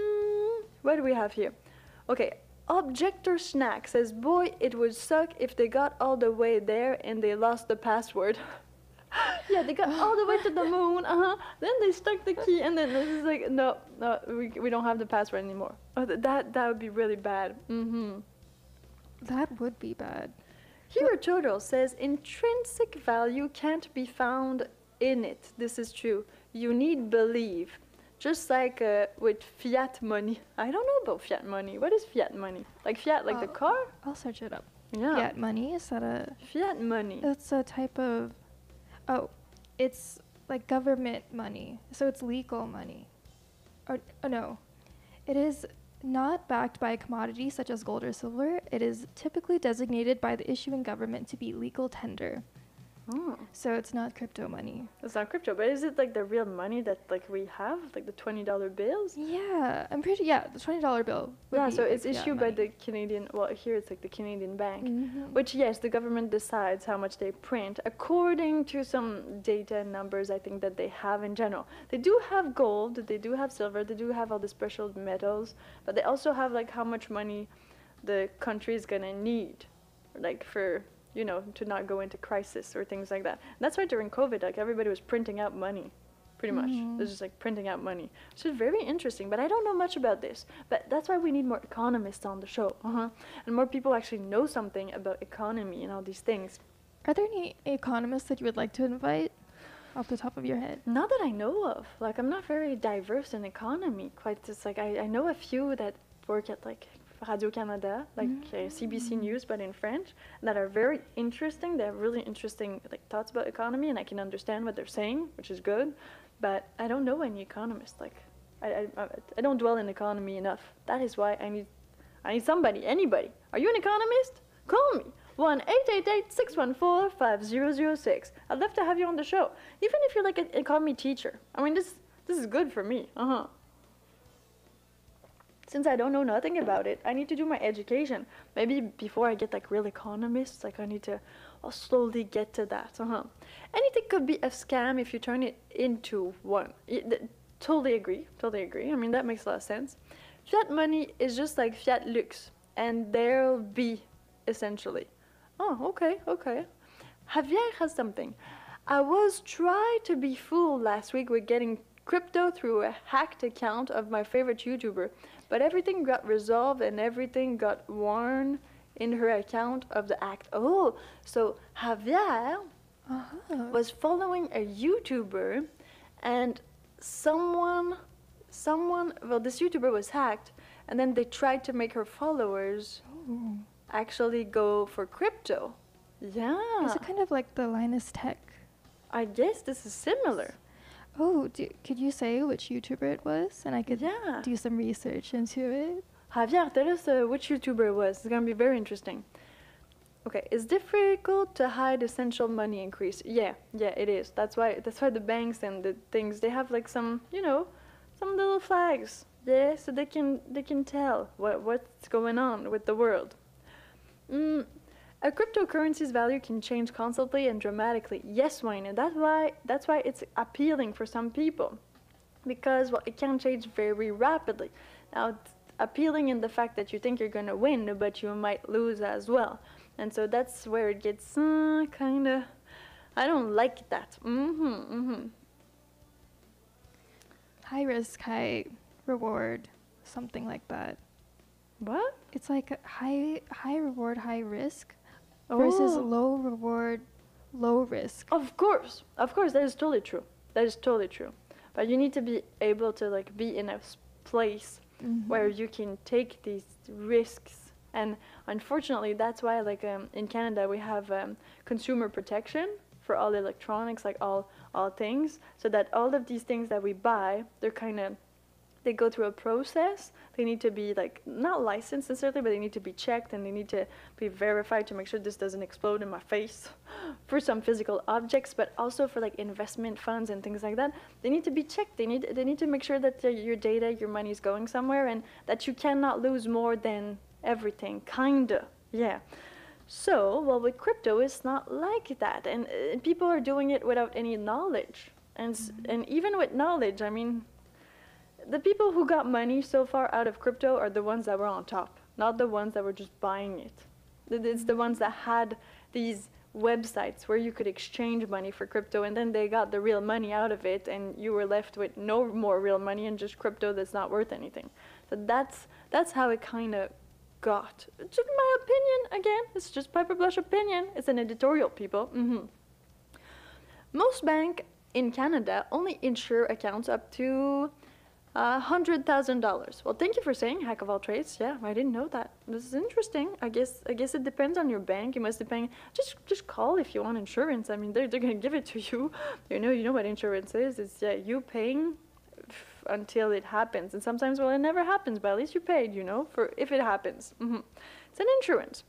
Hmm, what do we have here? Okay, Objector Snack says, Boy, it would suck if they got all the way there and they lost the password. yeah, they got all the way to the moon, uh huh. Then they stuck the key, and then this is like, no, no, we, we don't have the password anymore. Oh, th- that that would be really bad. Mm-hmm. That would be bad. Hero Turtle says intrinsic value can't be found in it. This is true. You need belief. Just like uh, with fiat money. I don't know about fiat money. What is fiat money? Like fiat, like the Uh, car? I'll search it up. Yeah. Fiat money is that a? Fiat money. It's a type of. Oh, it's like government money, so it's legal money. Or oh no, it is not backed by a commodity such as gold or silver. It is typically designated by the issuing government to be legal tender. Oh, So it's not crypto money. it's not crypto, but is it like the real money that like we have, like the twenty dollar bills? Yeah, I'm pretty. Yeah, the twenty dollar bill. Yeah, so it's issued by the Canadian. Well, here it's like the Canadian bank. Mhm. Which yes, the government decides how much they print according to some data and numbers I think that they have in general. They do have gold, they do have silver, they do have all the special metals, but they also have like how much money the country is gonna need, like for you know to not go into crisis or things like that. And that's why during COVID, like everybody was printing out money. Pretty much, Mhm. they're just like printing out money, which is very interesting. But I don't know much about this. But that's why we need more economists on the show, uh-huh. and more people actually know something about economy and all these things. Are there any economists that you would like to invite, off the top of your head? Not that I know of. Like I'm not very diverse in economy. Quite just like I, I know a few that work at like Radio Canada, like uh, CBC News, but in French, that are very interesting. They have really interesting like thoughts about economy, and I can understand what they're saying, which is good. But I don't know any economists. Like I, I, I, I don't dwell in economy enough. That is why I need I need somebody, anybody. Are you an economist? Call me. 1 888 614 5006. I'd love to have you on the show. Even if you're like an economy teacher. I mean, this, this is good for me. Uh huh. Since I don't know nothing about it, I need to do my education. Maybe before I get like real economists, like I need to I'll slowly get to that. Uh huh. Anything could be a scam if you turn it into one. Y- th- totally agree. Totally agree. I mean, that makes a lot of sense. Fiat money is just like fiat lux, and there'll be essentially. Oh, okay, okay. Javier has something. I was trying to be fooled last week with getting crypto through a hacked account of my favorite YouTuber, but everything got resolved and everything got worn in her account of the act. Oh, so Javier Uh-huh. was following a YouTuber and someone someone well this YouTuber was hacked and then they tried to make her followers Ooh. actually go for crypto. Yeah. Is it kind of like the Linus Tech? I guess this is similar. Oh, do, could you say which YouTuber it was, and I could Yeah. do some research into it? Javier, tell us uh, which YouTuber it was. It's gonna be very interesting. Okay, it's difficult to hide essential money increase. Yeah, yeah, it is. That's why that's why the banks and the things they have like some, you know, some little flags. Yeah, so they can they can tell what what's going on with the world. Mm, a cryptocurrency's value can change constantly and dramatically. Yes, Wayne, and that's why that's why it's appealing for some people, because well, it can change very rapidly. Now, it's appealing in the fact that you think you're gonna win, but you might lose as well, and so that's where it gets uh, kind of. I don't like that. Mm-hmm. Mm-hmm. High risk, high reward, something like that. What? It's like high high reward, high risk versus Oh. low reward, low risk. Of course, of course, that is totally true. That is totally true. But you need to be able to like be in a place where you can take these risks. And unfortunately, that's why like um, in Canada we have um, consumer protection for all electronics, like all all things, so that all of these things that we buy, they're kind of they go through a process. They need to be like not licensed necessarily, but they need to be checked and they need to be verified to make sure this doesn't explode in my face for some physical objects, but also for like investment funds and things like that. They need to be checked. They need they need to make sure that your data, your money is going somewhere, and that you cannot lose more than everything. Kinda, yeah. So, well, with crypto, it's not like that, and uh, people are doing it without any knowledge, and s and even with knowledge, I mean the people who got money so far out of crypto are the ones that were on top, not the ones that were just buying it. It's the ones that had these websites where you could exchange money for crypto and then they got the real money out of it and you were left with no more real money and just crypto that's not worth anything. So that's that's how it kind of got. Just my opinion again. It's just Piper Blush opinion. It's an editorial, people. hmm most bank in Canada only insure accounts up to thousand dollars. Well, thank you for saying hack of all trades. Yeah, I didn't know that. This is interesting. I guess I guess it depends on your bank. You must depend. Just just call if you want insurance. I mean, they're they're gonna give it to you. You know you know what insurance is. It's yeah you paying until it happens. And sometimes well it never happens, but at least you paid. You know for if it happens. hmm It's an insurance.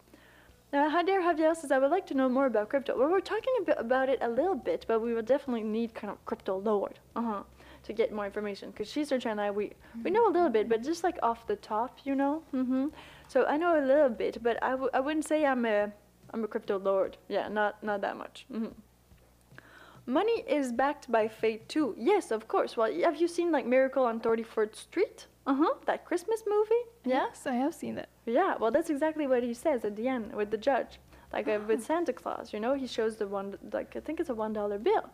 Now, Javier Javier says, I would like to know more about crypto. Well, we're talking a about it a little bit, but we will definitely need kind of crypto lord uh-huh, to get more information. Because she's searching and I, we, we know a little bit, but just like off the top, you know? hmm So I know a little bit, but I w- I wouldn't say I'm a, I'm a crypto lord. Yeah, not, not that much. hmm Money is backed by fate too. Yes, of course. Well, have you seen like Miracle on 34th Street? Uh-huh, that Christmas movie? Yeah? Yes, I have seen it. Yeah, well, that's exactly what he says at the end with the judge. Like uh, with Santa Claus, you know, he shows the one, like, I think it's a one dollar bill.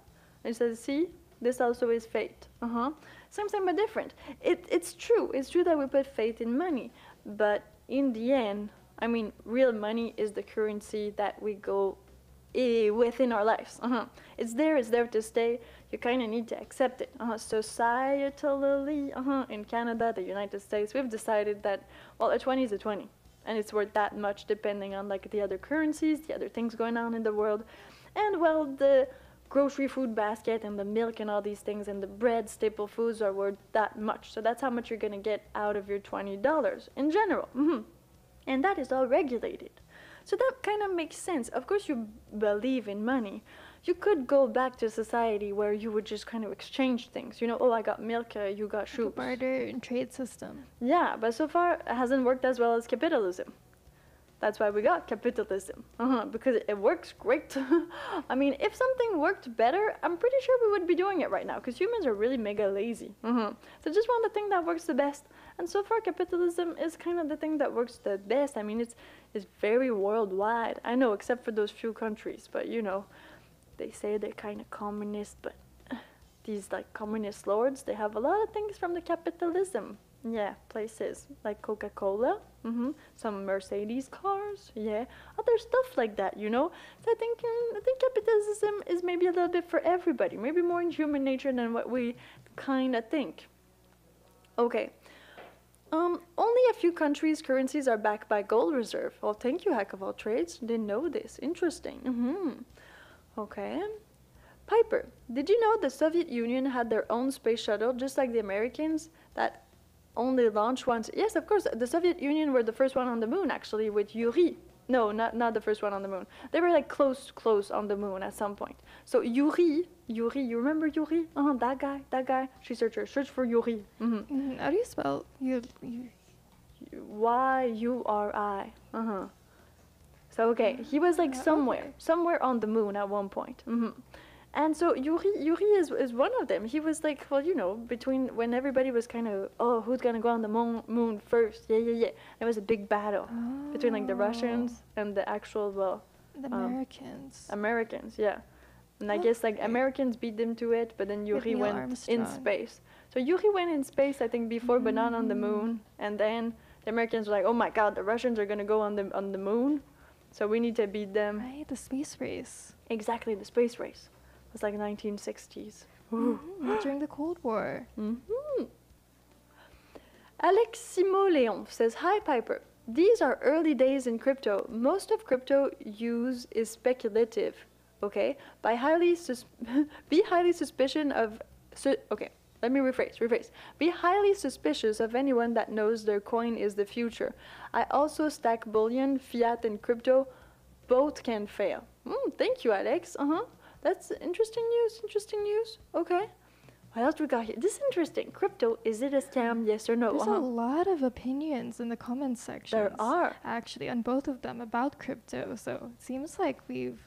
And he says, see, this also is fate. Uh huh. Same thing, but different. It, it's true. It's true that we put faith in money. But in the end, I mean, real money is the currency that we go eh, within our lives. Uh-huh. It's there, it's there to stay. You kind of need to accept it. Uh-huh. Societally, uh-huh, in Canada, the United States, we've decided that, well, a 20 is a 20. And it's worth that much depending on like the other currencies, the other things going on in the world. And well, the grocery food basket and the milk and all these things and the bread staple foods are worth that much. So that's how much you're going to get out of your $20 in general. hmm And that is all regulated. So that kind of makes sense. Of course, you believe in money. You could go back to society where you would just kind of exchange things. You know, oh, I got milk, uh, you got Like shoes. barter and trade system. Yeah, but so far it hasn't worked as well as capitalism. That's why we got capitalism, uh-huh, because it works great. I mean, if something worked better, I'm pretty sure we would be doing it right now, because humans are really mega lazy. Uh-huh. So just want the thing that works the best. And so far, capitalism is kind of the thing that works the best. I mean, it's it's very worldwide. I know, except for those few countries, but you know, they say they're kind of communist, but these like communist lords, they have a lot of things from the capitalism. Yeah, places like Coca Cola, hmm some Mercedes cars, yeah, other stuff like that, you know. So I think mm, I think capitalism is maybe a little bit for everybody, maybe more in human nature than what we kind of think. Okay. Um, only a few countries' currencies are backed by gold reserve. Oh, thank you, Hack of All Trades. Didn't know this. Interesting. hmm Okay. Piper, did you know the Soviet Union had their own space shuttle, just like the Americans, that only launch once? Yes, of course. The Soviet Union were the first one on the moon, actually, with Yuri. No, not not the first one on the moon. They were like close, close on the moon at some point. So Yuri, Yuri, you remember Yuri? Uh huh. That guy, that guy. She searcher, search for Yuri. hmm Mhm, How do you spell you Y U R I. Uh huh. So okay, he was like Ah, somewhere, somewhere on the moon at one point. hmm And so Yuri, Yuri is, is one of them. He was like, well, you know, between when everybody was kind of, oh, who's gonna go on the moon, moon first? Yeah, yeah, yeah. There was a big battle between like the Oh. Russians and the actual, well, The um, Americans. Americans, yeah. And I guess like Americans beat them to it, but then Yuri went in space. So Yuri went in space, I think, before, but not on the moon. And then the Americans were like, "Oh my God, the Russians are gonna go on the on the moon, so we need to beat them." right, the space race. Exactly, the space race. It was like 1960s. Ooh. Mhm, During the Cold War. Mhm. Aleximo Leon says, Hi Piper. These are early days in crypto. Most of crypto use is speculative. Okay? By highly sus- be highly suspicious of su- okay, let me rephrase, rephrase. Be highly suspicious of anyone that knows their coin is the future. I also stack bullion, fiat, and crypto. Both can fail. Mm, thank you, Alex. Uh huh. That's interesting news. Interesting news. Okay. What else we got here? This is interesting. Crypto, is it a scam? Yes or no? There's Uh-huh. a lot of opinions in the comments section. There are. Actually, on both of them about crypto. So it seems like we've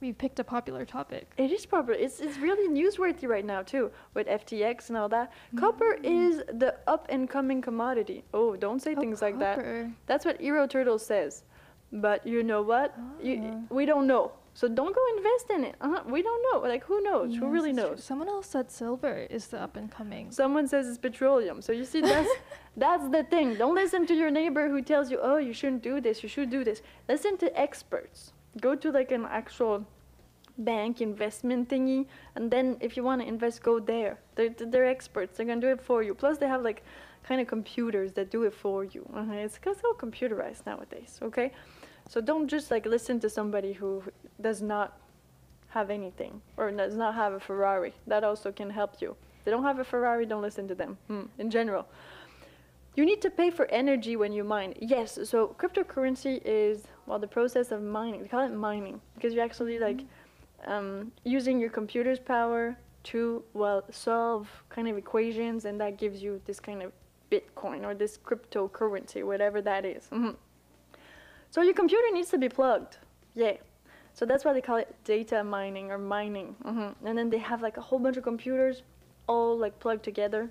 we've picked a popular topic. It is proper. It's, it's really newsworthy right now too, with FTX and all that. Copper is the up and coming commodity. Oh, don't say Oh, things like that. copper. That's what Hero Turtle says. But you know what? You, Ah. we don't know. So don't go invest in it. Uh-huh. We don't know. Like who knows? who really it's true. knows? Someone else said silver is the up and coming. Someone says it's petroleum. So you see, that's that's the thing. Don't listen to your neighbor who tells you, "Oh, you shouldn't do this. You should do this." Listen to experts. Go to like an actual bank investment thingy, and then if you want to invest, go there. They're they're experts. They're gonna do it for you. Plus, they have like kind of computers that do it for you. Uh-huh. It's it's all computerized nowadays. Okay, so don't just like listen to somebody who does not have anything or does not have a Ferrari. That also can help you. They don't have a Ferrari, don't listen to them. Hmm, in general. You need to pay for energy when you mine. Yes, so cryptocurrency is well the process of mining. They call it mining because you're actually like um, using your computer's power to well solve kind of equations, and that gives you this kind of Bitcoin or this cryptocurrency, whatever that is. Mhm. So your computer needs to be plugged. Yeah. So that's why they call it data mining or mining. Mhm. And then they have like a whole bunch of computers all like plugged together.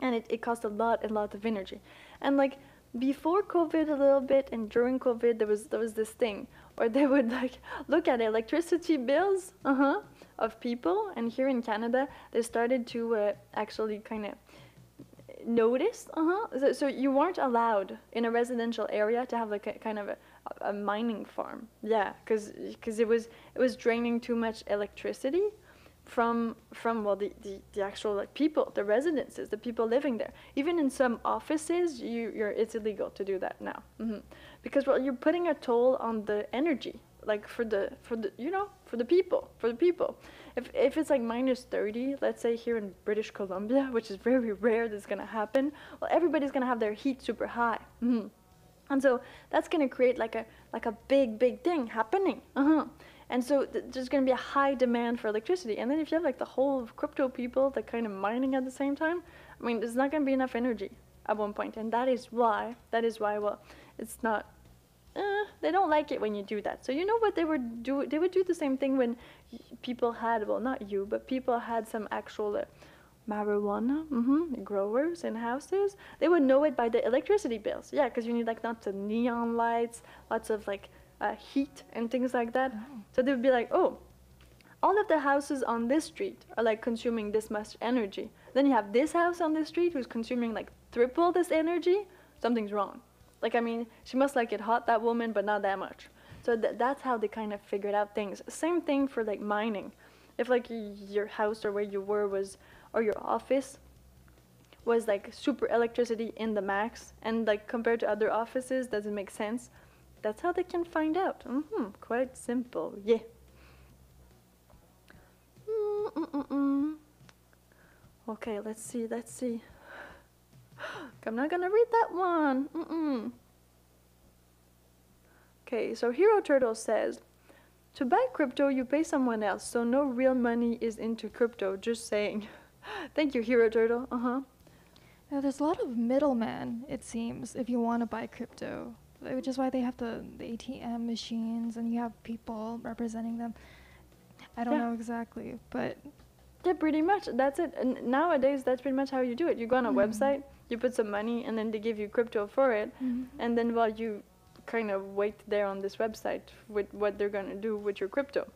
And it, it costs a lot and lot of energy. And like before COVID a little bit and during COVID there was there was this thing where they would like look at electricity bills uh-huh, of people and here in Canada they started to uh, actually kind of notice? Uh-huh. So, so you weren't allowed in a residential area to have like a kind of a, a mining farm. Yeah. Because it was it was draining too much electricity from from well the, the, the actual like people the residences the people living there. Even in some offices you you're it's illegal to do that now. Hmm because well you're putting a toll on the energy like for the for the you know for the people for the people if if it's like minus 30 let's say here in british columbia which is very rare that's to happen well everybody's to have their heat super high. Hmm and so that's to create like a like a big big thing happening. Uh-huh. And so th- there's to be a high demand for electricity. And then if you have like the whole of crypto people that kind of mining at the same time i mean there's not to be enough energy at one point. And that is why that is why well it's not uh, they don't like it when you do that. So you know what they would do? They would do the same thing when people had, well, not you, but people had some actual uh, marijuana hmm growers in houses. They would know it by the electricity bills. Yeah, because you need like lots of neon lights, lots of like uh, heat and things like that. So they would be like, oh, all of the houses on this street are like consuming this much energy. Then you have this house on this street who's consuming like triple this energy. Something's wrong. Like, I mean, she must like it hot, that woman, but not that much. So th- that's how they kind of figured out things. Same thing for like mining. If like your house or where you were was, or your office was like super electricity in the max, and like compared to other offices, doesn't make sense. That's how they can find out. Mm -hmm, Quite simple. Yeah. Mm-mm-mm. Okay, let's see, let's see. I'm not gonna read that one. Mm-mm. Okay, so Hero Turtle says, to buy crypto, you pay someone else, so no real money is into crypto. Just saying. Thank you, Hero Turtle. Uh huh. Now, there's a lot of middlemen, it seems, if you want to buy crypto. which is why they have the, the ATM machines and you have people representing them. I don't Yeah. know exactly, but Yeah, pretty much. That's it. And nowadays, that's pretty much how you do it. You go on a Mhm. website, you put some money, and then they give you crypto for it. And then while you kind of wait there on this website with what they're gonna do with your crypto.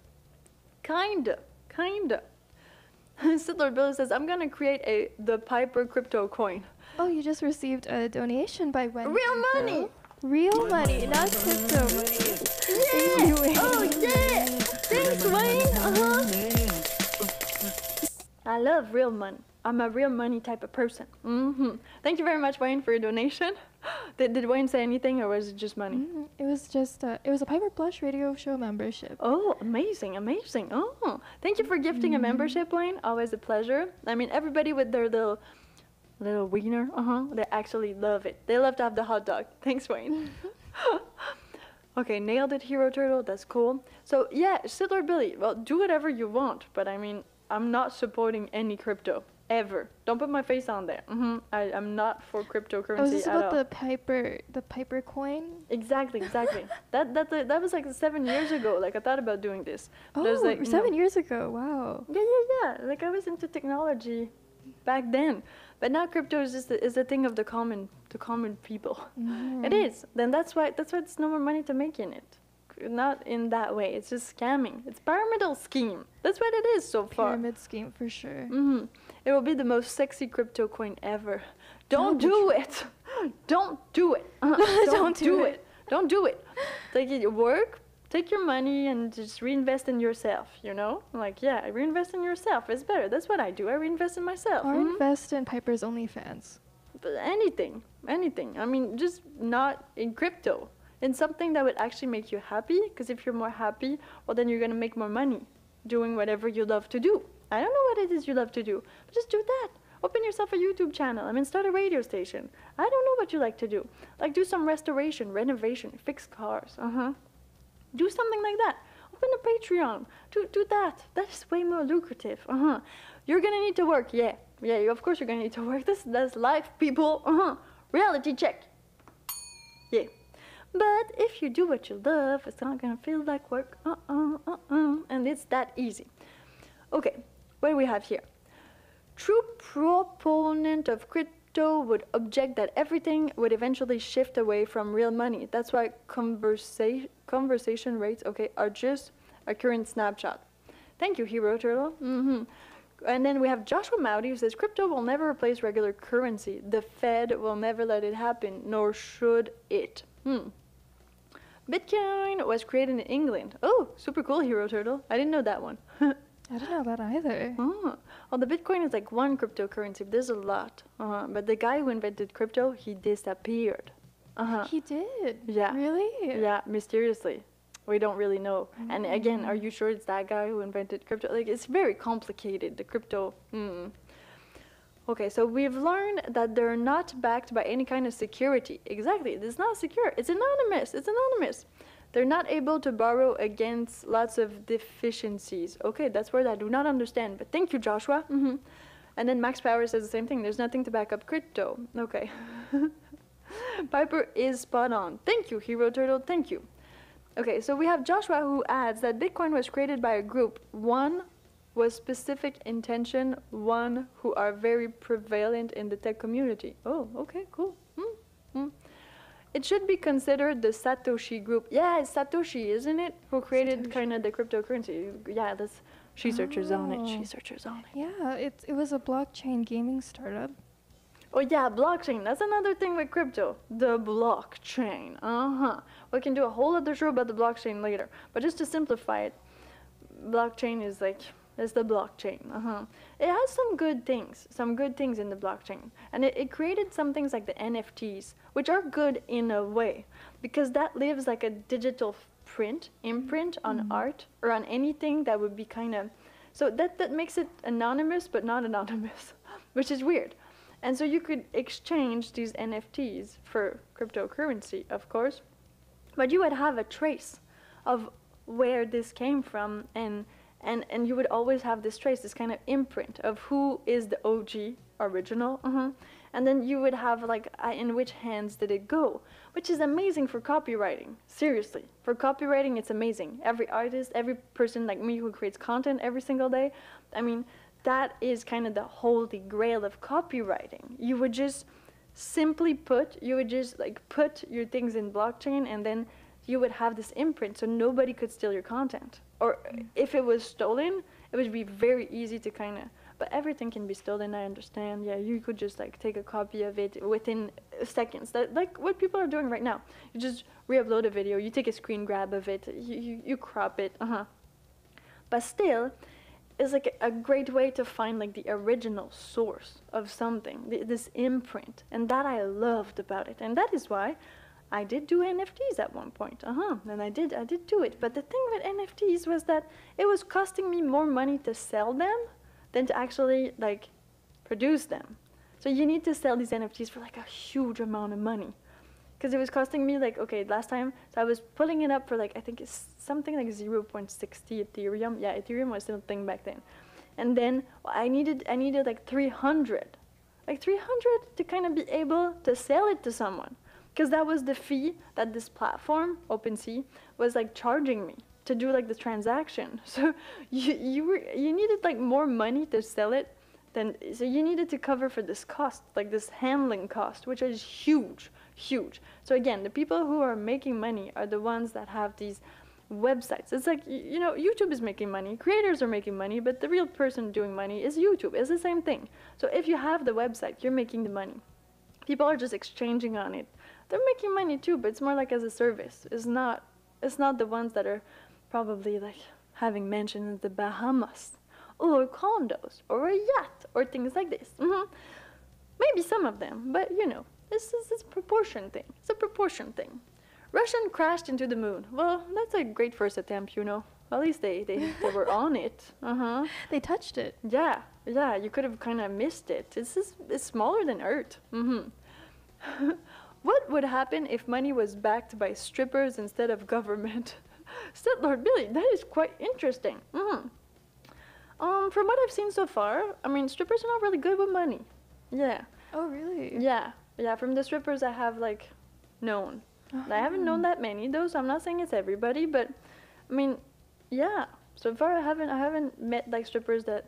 Kinda, kinda. Sidler Billy says, "I'm gonna create a the Piper crypto coin. oh, you just received a donation by Wendy. Real money. Girl. Real money, not crypto money. Thank you, Wendy. Oh yeah! Thanks, Wayne. Uh huh. I love real money. I'm a real money type of person. Mm -hmm. Thank you very much, Wayne, for your donation. Did, did Wayne say anything, or was it just money? Mhm. It was just uh, it was a Piper Blush radio show membership. Oh, amazing, amazing. Oh, thank you for gifting a membership, Wayne. Always a pleasure. I mean, everybody with their little little wiener, uh huh, they actually love it. They love to have the hot dog. Thanks, Wayne. okay, nailed it, Hero Turtle. That's cool. So, yeah, Sidler Billy, well, do whatever you want, but I mean, I'm not supporting any crypto. Ever. Don't put my face on there. hmm I, I'm not for cryptocurrency Oh, is this about all. the Piper the Piper coin? Exactly, exactly. that that that was like seven years ago. Like I thought about doing this. Oh, But was like, no. seven years ago. Wow. Yeah, yeah, yeah. Like I was into technology back then, but now crypto is just a, is a thing of the common the common people. Mm-hmm. It is. Then that's why that's why there's no more money to make in it. Not in that way. It's just scamming. It's pyramidal scheme. That's what it is so far. Pyramid scheme for sure. hmm It will be the most sexy crypto coin ever. Don't do it. Don't do it. Uh, don't, Don't do do it. it. Don't do it. Take it work. Take your money and just reinvest in yourself. You know, like yeah, reinvest in yourself. It's better. That's what I do. I reinvest in myself. Or Mhm. invest in Piper's OnlyFans. But anything, anything. I mean, just not in crypto. In something that would actually make you happy. Because if you're more happy, well, then you're gonna make more money doing whatever you love to do. I don't know what it is you love to do, but just do that. Open yourself a YouTube channel. I mean, start a radio station. I don't know what you like to do. Like do some restoration, renovation, fix cars. Uh huh. Do something like that. Open a Patreon. Do do that. That is way more lucrative. Uh huh. You're gonna need to work. Yeah. Yeah. You, of course you're gonna need to work. This that's life, people. Uh huh. Reality check. Yeah. But if you do what you love, it's not gonna feel like work. Uh uh uh uh. And it's that easy. Okay. What do we have here? True proponent of crypto would object that everything would eventually shift away from real money. That's why conversa- conversation rates, okay, are just a current snapshot. Thank you, Hero Turtle. hmm And then we have Joshua Mowdy who says crypto will never replace regular currency. The Fed will never let it happen, nor should it. Hmm. Bitcoin was created in England. Oh, super cool, Hero Turtle. I didn't know that one. I don't know that either. Oh, well, the Bitcoin is like one cryptocurrency. but There's a lot. Uh-huh. But the guy who invented crypto, he disappeared. Uh-huh. He did. Yeah. Really? Yeah, mysteriously. We don't really know. And again, are you sure it's that guy who invented crypto? Like, it's very complicated, the crypto. Mm. Okay, so we've learned that they're not backed by any kind of security. Exactly, it's not secure. It's anonymous. It's anonymous. They're not able to borrow against lots of deficiencies. Okay, that's where I do not understand, but thank you, Joshua. hmm And then Max Power says the same thing. There's nothing to back up crypto. Okay. Piper is spot on. Thank you, Hero Turtle. Thank you. Okay, so we have Joshua who adds that Bitcoin was created by a group. One was specific intention, one who are very prevalent in the tech community. Oh, okay, cool. Hmm. It should be considered the Satoshi group. Yeah, it's Satoshi, isn't it? Who created kind of the cryptocurrency. Yeah, that's she searchers on it. She searches on it. Yeah, it, it was a blockchain gaming startup. Oh yeah, blockchain. That's another thing with crypto. The blockchain. Uh-huh. We can do a whole other show about the blockchain later. But just to simplify it, blockchain is like it's the blockchain. Uh-huh. It has some good things, some good things in the blockchain. And it, it created some things like the NFTs, which are good in a way. Because that lives like a digital print, imprint on mm-hmm. art or on anything that would be kind of so that that makes it anonymous but not anonymous, which is weird. And so you could exchange these NFTs for cryptocurrency, of course, but you would have a trace of where this came from and and and you would always have this trace, this kind of imprint of who is the OG original, uh and then you would have like uh, in which hands did it go which is amazing for copywriting seriously. For copywriting it's amazing. Every artist every person like me who creates content every single day i mean that is kind of the holy grail of copywriting. You would just simply put you would just like put your things in blockchain and then you would have this imprint so nobody could steal your content or if it was stolen it would be very easy to kind of but everything can be stolen i understand. Yeah you could just like take a copy of it within seconds. That like what people are doing right now you just re-upload a video you take a screen grab of it you, you, you crop it uh-huh. But still it's like a, great way to find like the original source of something th- this imprint and that i loved about it. And that is why I did do NFTs at one point. Uh huh. And I did, I did do it. But the thing with NFTs was that it was costing me more money to sell them than to actually like produce them. So you need to sell these NFTs for like a huge amount of money. Because it was costing me like okay last time so I was pulling it up for like I think it's something like 0.60 Ethereum yeah Ethereum was still a thing back then and then I needed I needed like 300 like 300 to kind of be able to sell it to someone because that was the fee that this platform OpenSea was like charging me to do like the transaction. So you you were you needed like more money to sell it than so you needed to cover for this cost, like this handling cost, which is huge, huge. So again, the people who are making money are the ones that have these websites. It's like you know, YouTube is making money, creators are making money, but the real person doing money is YouTube. It's the same thing. So if you have the website, you're making the money. People are just exchanging on it they're making money too, but it's more like as a service. It's not it's not the ones that are probably like having mansions in the Bahamas or condos or a yacht or things like this. hmm Maybe some of them, but you know, this is this proportion thing. It's a proportion thing. Russian crashed into the moon. Well, that's a great first attempt, you know. At least they, they, they were on it. Uh huh. They touched it. Yeah, yeah, you could have kind of missed it. It's it's smaller than Earth. hmm what would happen if money was backed by strippers instead of government? Said Lord Billy, that is quite interesting. hmm Um, from what I've seen so far, I mean, strippers are not really good with money. Yeah, Oh, really? yeah, yeah. From the strippers I have like known. I haven't known that many though, so I'm not saying it's everybody, but I mean, yeah. So far I haven't I haven't met like strippers that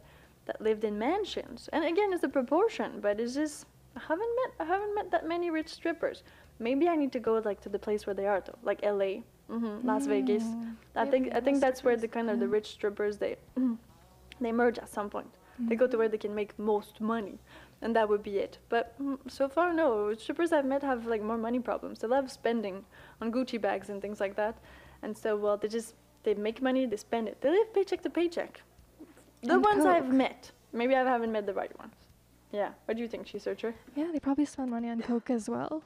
that lived in mansions. And again, it's a proportion, but it's just I haven't met I haven't met that many rich strippers. Maybe I need to go like to the place where they are though, like L.A., hmm Las Vegas. I Yeah, think I think that's where the kind of the rich strippers they they merge at some point. They go to where they can make most money, and that would be it. But mm, so far, no. Strippers I've met have like more money problems. They love spending on Gucci bags and things like that, and so well, they just they make money, they spend it. They live paycheck to paycheck. The And ones I've met, maybe I haven't met the right ones. Yeah. What do you think, she searcher? Yeah, they probably spend money on coke as well.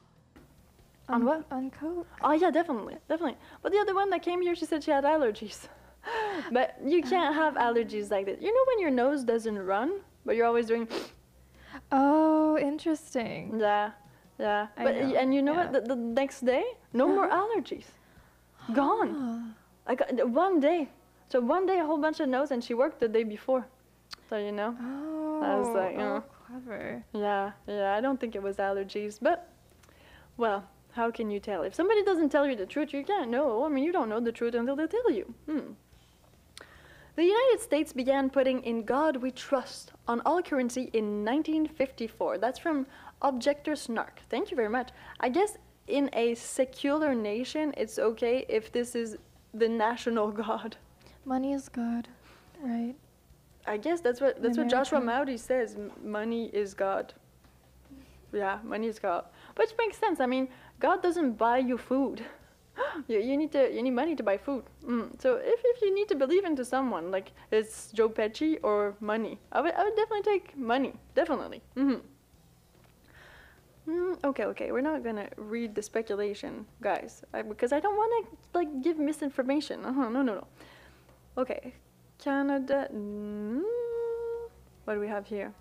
On um, what? On coke. Oh yeah, definitely, definitely. But the other one that came here, she said she had allergies. but you can't have allergies like that. You know when your nose doesn't run, but you're always doing Oh, interesting. Yeah, yeah. I but know, and you know yeah. what? The, the next day, no more uh-huh. allergies. Gone. I got uh, one day. So one day, a whole bunch of nose, and she worked the day before. So you know. Oh, I was like, oh, uh. Yeah, yeah. I don't think it was allergies, but well, how can you tell? If somebody doesn't tell you the truth, you can't know. I mean, you don't know the truth until they tell you. Hmm. The United States began putting in God we trust on all currency in 1954. That's from Objector Snark. Thank you very much. I guess in a secular nation, it's okay if this is the national God. Money is God, right? I guess that's what that's what Joshua. Mowdy says. Money is God. Yeah, money is God, which makes sense. I mean, God doesn't buy you food. you, you need to you need money to buy food. Mm. So if, if you need to believe into someone, like it's Joe Pesci or money, I would I would definitely take money. Definitely. hmm Mm, okay, okay, we're not gonna read the speculation, guys, I, because I don't want to like give misinformation. Uh-huh, no, no, no. Okay, Canada. Mm, what do we have here?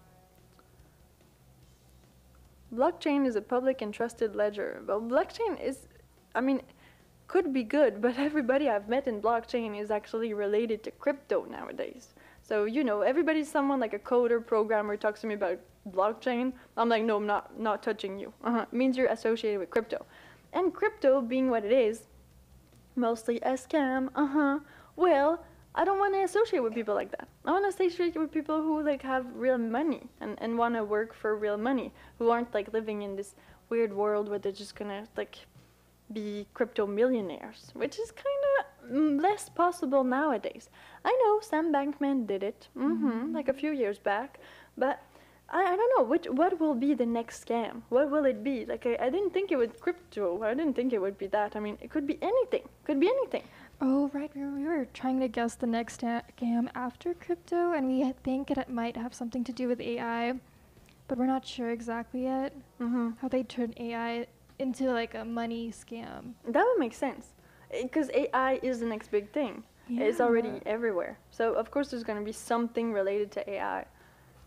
Blockchain is a public and trusted ledger. Well, blockchain is, I mean, could be good, but everybody I've met in blockchain is actually related to crypto nowadays. So you know, everybody's someone like a coder, programmer talks to me about blockchain. I'm like, no, I'm not not touching you. Uh-huh. It means you're associated with crypto, and crypto being what it is, mostly a scam. Uh huh. Well, I don't want to associate with people like that. I want to associate with people who like have real money and and want to work for real money, who aren't like living in this weird world where they're just gonna like be crypto millionaires, which is kind of less possible nowadays. I know Sam Bankman did it, hmm like a few years back, but I, I don't know which what will be the next scam. What will it be? Like I, I didn't think it would crypto. I didn't think it would be that. I mean, it could be anything. Could be anything. Oh, right. We were, we were trying to guess the next scam after crypto, and we think it might have something to do with AI, but we're not sure exactly yet Mm-hmm. how they turn AI into like a money scam. That would make sense, because AI is the next big thing. It's already everywhere. So of course there's going to be something related to AI,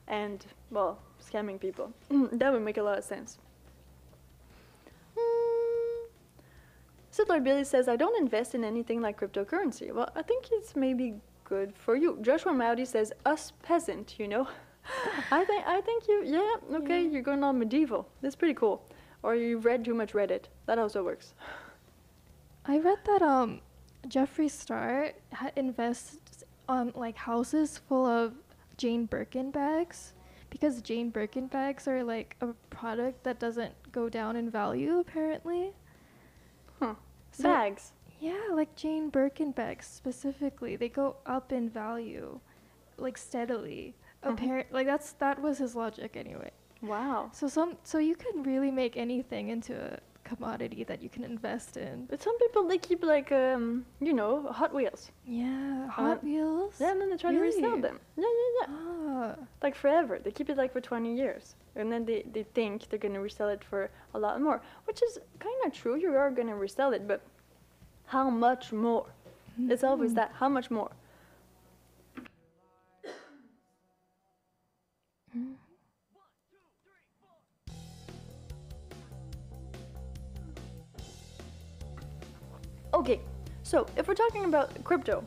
and well, scamming people. that would make a lot of sense. Mm. Settler Billy says, I don't invest in anything like cryptocurrency. Well, I think it's maybe good for you. Joshua Mowdy says, us peasant, you know. I think I think you yeah, okay, Yeah. you're going all medieval. That's pretty cool. Or you've read too much Reddit. That also works. I read that um, Jeffree Star ha- invests on like houses full of Jane Birkin bags because Jane Birkin bags are like a product that doesn't go down in value apparently. Bags. Yeah, like Jane Birkin bags specifically, they go up in value, like steadily. Mhm. Appar- like that's that was his logic anyway. Wow. So some so you can really make anything into a commodity that you can invest in. But some people they keep like um you know Hot Wheels. Yeah, Hot Wheels. Yeah, and then they try to resell them. Yeah, yeah, yeah. Ah, Like forever. They keep it like for 20 years, and then they they think they're gonna resell it for a lot more, which is kind of true. You are gonna resell it, but how much more? It's always that. How much more? Okay, so if we're talking about crypto,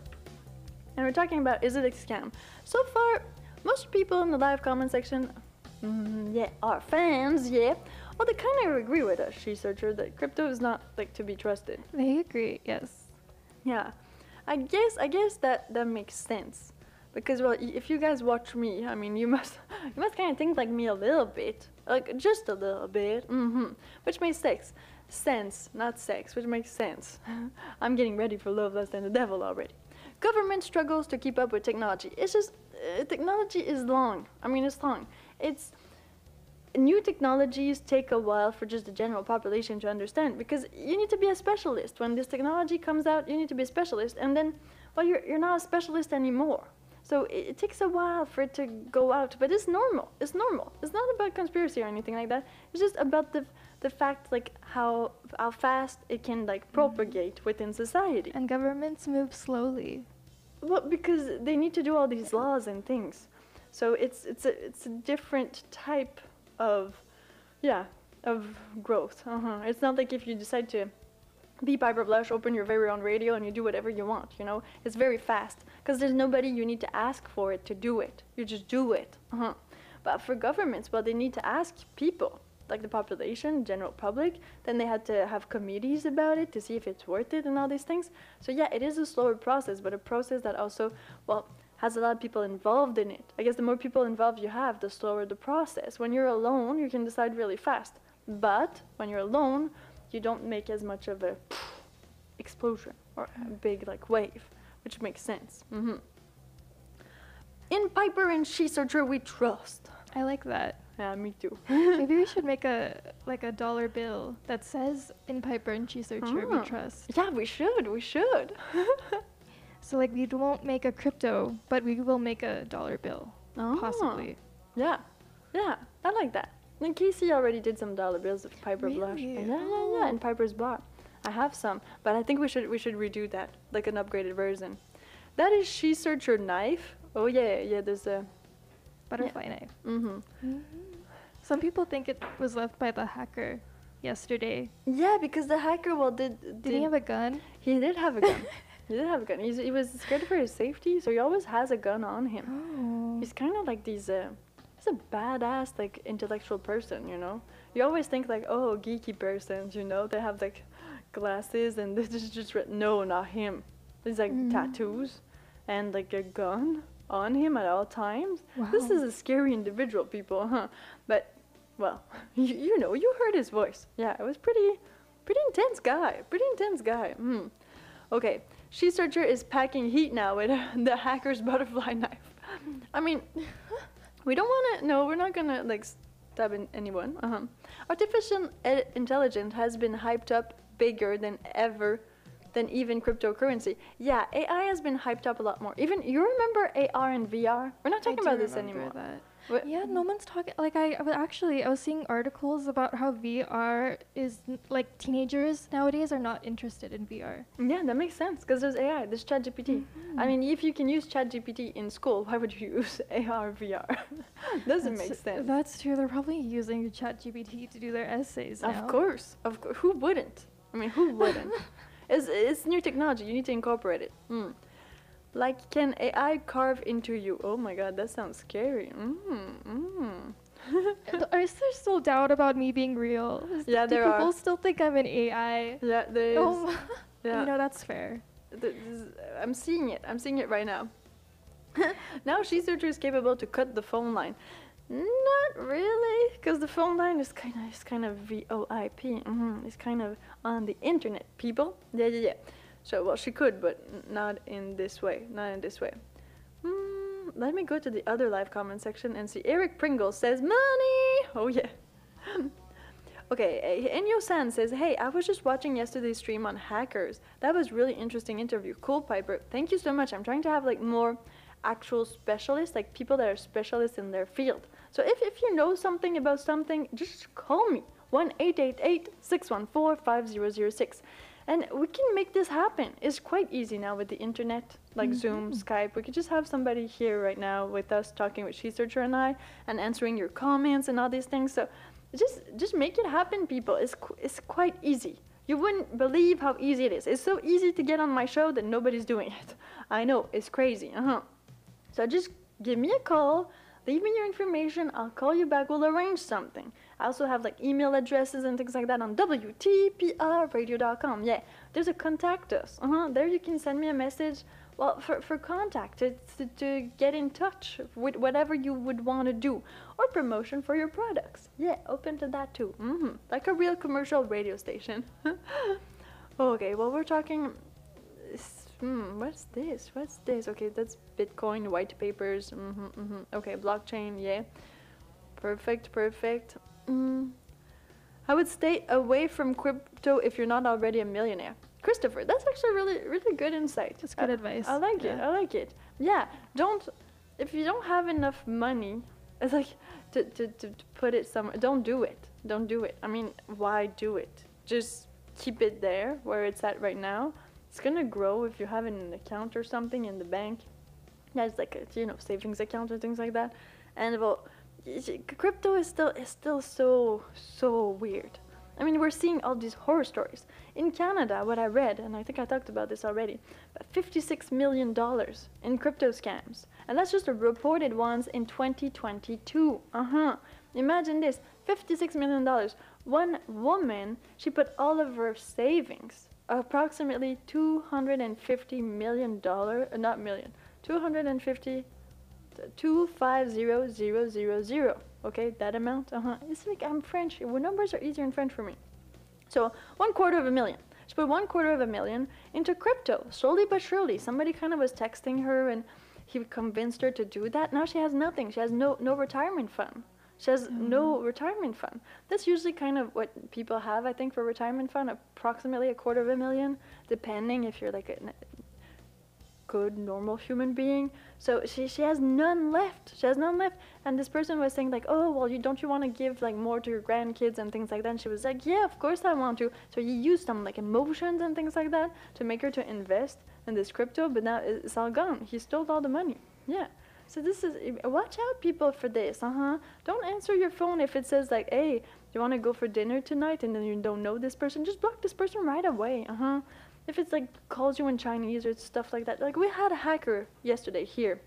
and we're talking about is it a scam, so far most people in the live comment section, mm, yeah, are fans, yeah. Well, they kind of agree with us, she searcher, that crypto is not like to be trusted. they agree. Yes. Yeah, I guess I guess that that makes sense because well, if you guys watch me, I mean, you must you must kind of think like me a little bit, like just a little bit, mm-hmm. Which makes sense, sense, not sex, which makes sense. I'm getting ready for Love, Lust, and the Devil already. Government struggles to keep up with technology. It's just uh, technology is long. I mean, it's long. It's new technologies take a while for just the general population to understand because you need to be a specialist. When this technology comes out, you need to be a specialist, and then, well, you're, you're not a specialist anymore. So it, it takes a while for it to go out, but it's normal. It's normal. It's not about conspiracy or anything like that. It's just about the the fact like how how fast it can like propagate within society. And governments move slowly. Well, because they need to do all these laws and things, so it's it's a it's a different type of, yeah, of growth. Uh-huh. It's not like if you decide to be Piper Blush, open your very own radio, and you do whatever you want. You know, it's very fast because there's nobody you need to ask for it to do it. You just do it. Uh-huh. But for governments, well, they need to ask people, like the population, general public. Then they had to have committees about it to see if it's worth it and all these things. So yeah, it is a slower process, but a process that also, well, has a lot of people involved in it. I guess the more people involved you have, the slower the process. When you're alone, you can decide really fast. But when you're alone, you don't make as much of a explosion or a big like wave, which makes sense. Mm -hmm. In Piper and She Searcher, we trust. I like that. Yeah, me too. Maybe we should make a like a dollar bill that says in Piper and She Searcher Ah. we trust. Yeah, we should. We should. So like we won't make a crypto, but we will make a dollar bill. Ah. Possibly. Yeah, yeah, I like that. And Casey already did some dollar bills with Piper Blush. Really? Yeah, yeah, yeah, in Piper's bar. I have some, but I think we should we should redo that, like an upgraded version. That is She Searcher knife. Oh yeah, yeah. There's a. Butterfly knife. Mm-hmm. Some people think it was left by the hacker. yesterday. Yeah, because the hacker, well, did Did he have a gun? He did have a gun. he did have a gun. He's, he was scared for his safety, so he always has a gun on him. Oh. He's kind of like these. Uh, he's a badass, like intellectual person. You know. You always think like, oh, geeky persons. You know, they have like glasses and this is just written. No, not him. There's like Mm. tattoos and like a gun on him at all times. This is a scary individual, people, huh? But well, you, you know, you heard his voice. Yeah, it was pretty, pretty intense guy. Pretty intense guy. Hmm. Okay, She Searcher is packing heat now with the hacker's butterfly knife. I mean, we don't want to. No, we're not gonna like stab in anyone. Uh-huh. Artificial e- intelligence has been hyped up bigger than ever, than even cryptocurrency. Yeah, AI has been hyped up a lot more. Even you remember AR and VR? We're not talking I do about this anymore. That. What- Yeah, no one's talking. Like I, I was actually, I was seeing articles about how VR is n- like teenagers nowadays are not interested in VR. Yeah, that makes sense because there's AI, there's ChatGPT. Mm-hmm. I mean, if you can use ChatGPT in school, why would you use AR VR? Doesn't make That's- sense. That's true. They're probably using ChatGPT to do their essays now. Of course, of course. Who wouldn't? I mean, who wouldn't? it's, it's new technology. You need to incorporate it. Mm. Like, can AI carve into you? Oh my god, that sounds scary. Mm, mm. Is there still doubt about me being real? Is- Yeah, do there people are. still think I'm an AI? Yeah, there is. Oh, yeah. you know that's fair. Th- this- I'm seeing it. I'm seeing it right now. now She Searcher is capable to cut the phone line. Not really, because the phone line is kind of is kind of VoIP. Mm-hmm. It's kind of on the internet, people. Yeah, yeah, yeah. So well, she could, but not in this way. Not in this way. Hmm, let me go to the other live comment section and see. Eric Pringle says money. Oh yeah. Okay, uh, Enyo San says, Hey, I was just watching yesterday's stream on hackers. That was really interesting interview. Cool, Piper. Thank you so much. I'm trying to have like more actual specialists, like people that are specialists in their field. So if, if you know something about something, just call me. 1-888-614-5006. And we can make this happen. It's quite easy now with the internet, like Zoom, Skype. We could just have somebody here right now with us talking with She Searcher and I and answering your comments and all these things. So just just make it happen people it's qu- it's quite easy you wouldn't believe how easy it is it's so easy to get on my show that nobody's doing it i know it's crazy uh-huh so just give me a call leave me your information. I'll call you back. We'll arrange something. I also have like email addresses and things like that on wtprradio.com yeah there's a contact us. Uh-huh. There you can send me a message. Well for, for contact to, to, to get in touch with whatever you would want to do or promotion for your products. Yeah open to that too. Hmm like a real commercial radio station. Okay well we're talking hmm, what's this what's this okay that's bitcoin white papers hmm hmm okay blockchain yeah perfect perfect mm. i would stay away from crypto if you're not already a millionaire christopher that's actually really really good insight That's good I- advice. I like it. I like it. Yeah, don't if you don't have enough money, it's like to, to, to, to put it somewhere. Don't do it. Don't do it. I mean, why do it? Just keep it there where it's at right now. It's gonna grow if you have an account or something in the bank. That's like a you know savings account or things like that. And well, crypto is still is still so so weird. I mean, we're seeing all these horror stories. In Canada, what I read, and I think I talked about this already, but $56 million in crypto scams. And that's just the reported ones in 2022. Uh huh. Imagine this $56 million. One woman, she put all of her savings, approximately $250 million, uh, not million, 250 250000. Okay, that amount. Uh huh. It's like I'm French. Numbers are easier in French for me. So one quarter of a million. She put one quarter of a million into crypto, slowly but surely. Somebody kind of was texting her, and he convinced her to do that. Now she has nothing. She has no no retirement fund. She has oh. no retirement fund. That's usually kind of what people have, I think, for retirement fund. Approximately a quarter of a million, depending if you're like a good normal human being. So she she has none left. She has none left. And this person was saying like, oh well, you don't you want to give like more to your grandkids and things like that? And she was like, yeah, of course I want to. So he used some like emotions and things like that to make her to invest in this crypto. But now it's all gone. He stole all the money. Yeah. So this is watch out, people, for this. Uh huh. Don't answer your phone if it says like, "Hey, you want to go for dinner tonight?" and then you don't know this person. Just block this person right away. Uh huh. If it's like calls you in Chinese or stuff like that. Like we had a hacker yesterday here.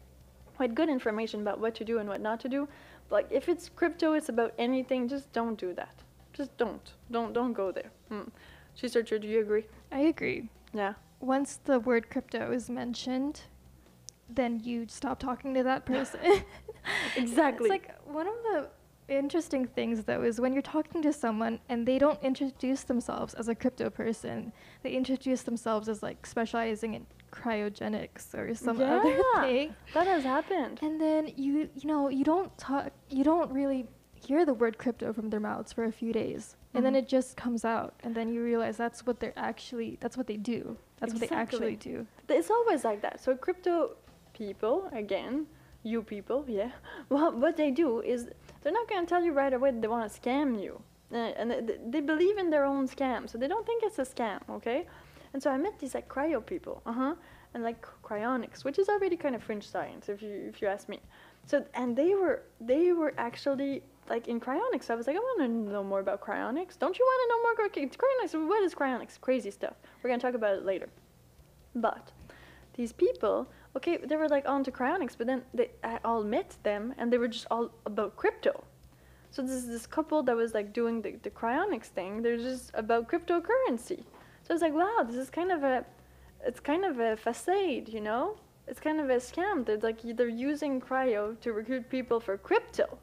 We had good information about what to do and what not to do. But like if it's crypto, it's about anything. Just don't do that. Just don't. Don't don't go there. Hmm. She searcher, do you agree? I agree. Yeah. Once the word crypto is mentioned, then you stop talking to that person. Exactly. It's like one of the interesting things though is when you're talking to someone and they don't introduce themselves as a crypto person, they introduce themselves as like specializing in cryogenics or some other Yeah. thing. That has happened. And then you you know, you don't talk you don't really hear the word crypto from their mouths for a few days. And then Mhm. it just comes out and then you realize that's what they're actually that's what they do. That's what they actually do. It's always like that. So crypto people, again, you people, yeah. Well, what they do is they're not going to tell you right away they want to scam you. Uh, and they, they believe in their own scam, so they don't think it's a scam, okay? And so I met these like cryo people, uh-huh, and like cryonics, which is already kind of fringe science if you if you ask me. So and they were they were actually like in cryonics. I was like, I want to know more about cryonics. Don't you want to know more about cryonics? What is cryonics? Crazy stuff. We're gonna talk about it later. But these people, okay, they were like onto cryonics, but then they, I all met them and they were just all about crypto. So this is this couple that was like doing the, the cryonics thing. They're just about cryptocurrency. So it's like, wow, this is kind of a, it's kind of a facade, you know? It's kind of a scam. They're like they're using cryo to recruit people for crypto.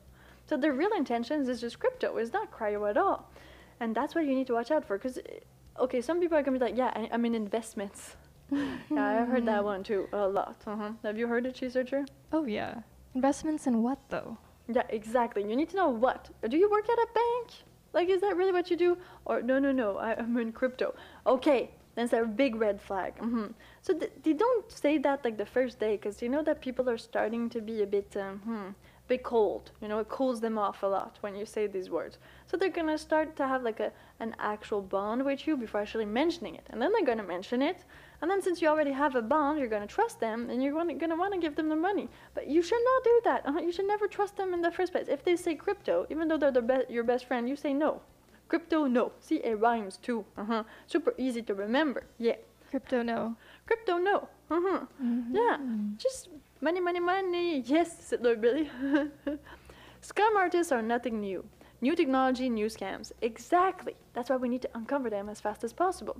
So their real intentions is just crypto. It's not cryo at all. And that's what you need to watch out for. Because, eh, okay, some people are to be like, yeah, I, I'm in investments. Yeah, I've heard that one too a lot. Uh-huh. Have you heard it, She Searcher? Oh yeah. Investments in what though? Yeah, exactly. You need to know what. Do you work at a bank? Like, is that really what you do? Or no, no, no. I, I'm in crypto. Okay, that's a big red flag. hmm So th- they don't say that like the first day, because you know that people are starting to be a bit, um, hmm, bit cold. You know, it cools them off a lot when you say these words. So they're gonna start to have like a an actual bond with you before actually mentioning it, and then they're gonna mention it. And then since you already have a bond, you're gonna trust them, and you're gonna, gonna want to give them the money. But you should not do that. Uh, you should never trust them in the first place. If they say crypto, even though they're the be- your best friend, you say no. Crypto, no. See, it rhymes too. Uh-huh. Super easy to remember. Yeah. Crypto no. Crypto, no. Uh-huh. Yeah. Just money, money, money. Yes, said Lord Billy. Scam artists are nothing new. New technology, new scams. Exactly. That's why we need to uncover them as fast as possible.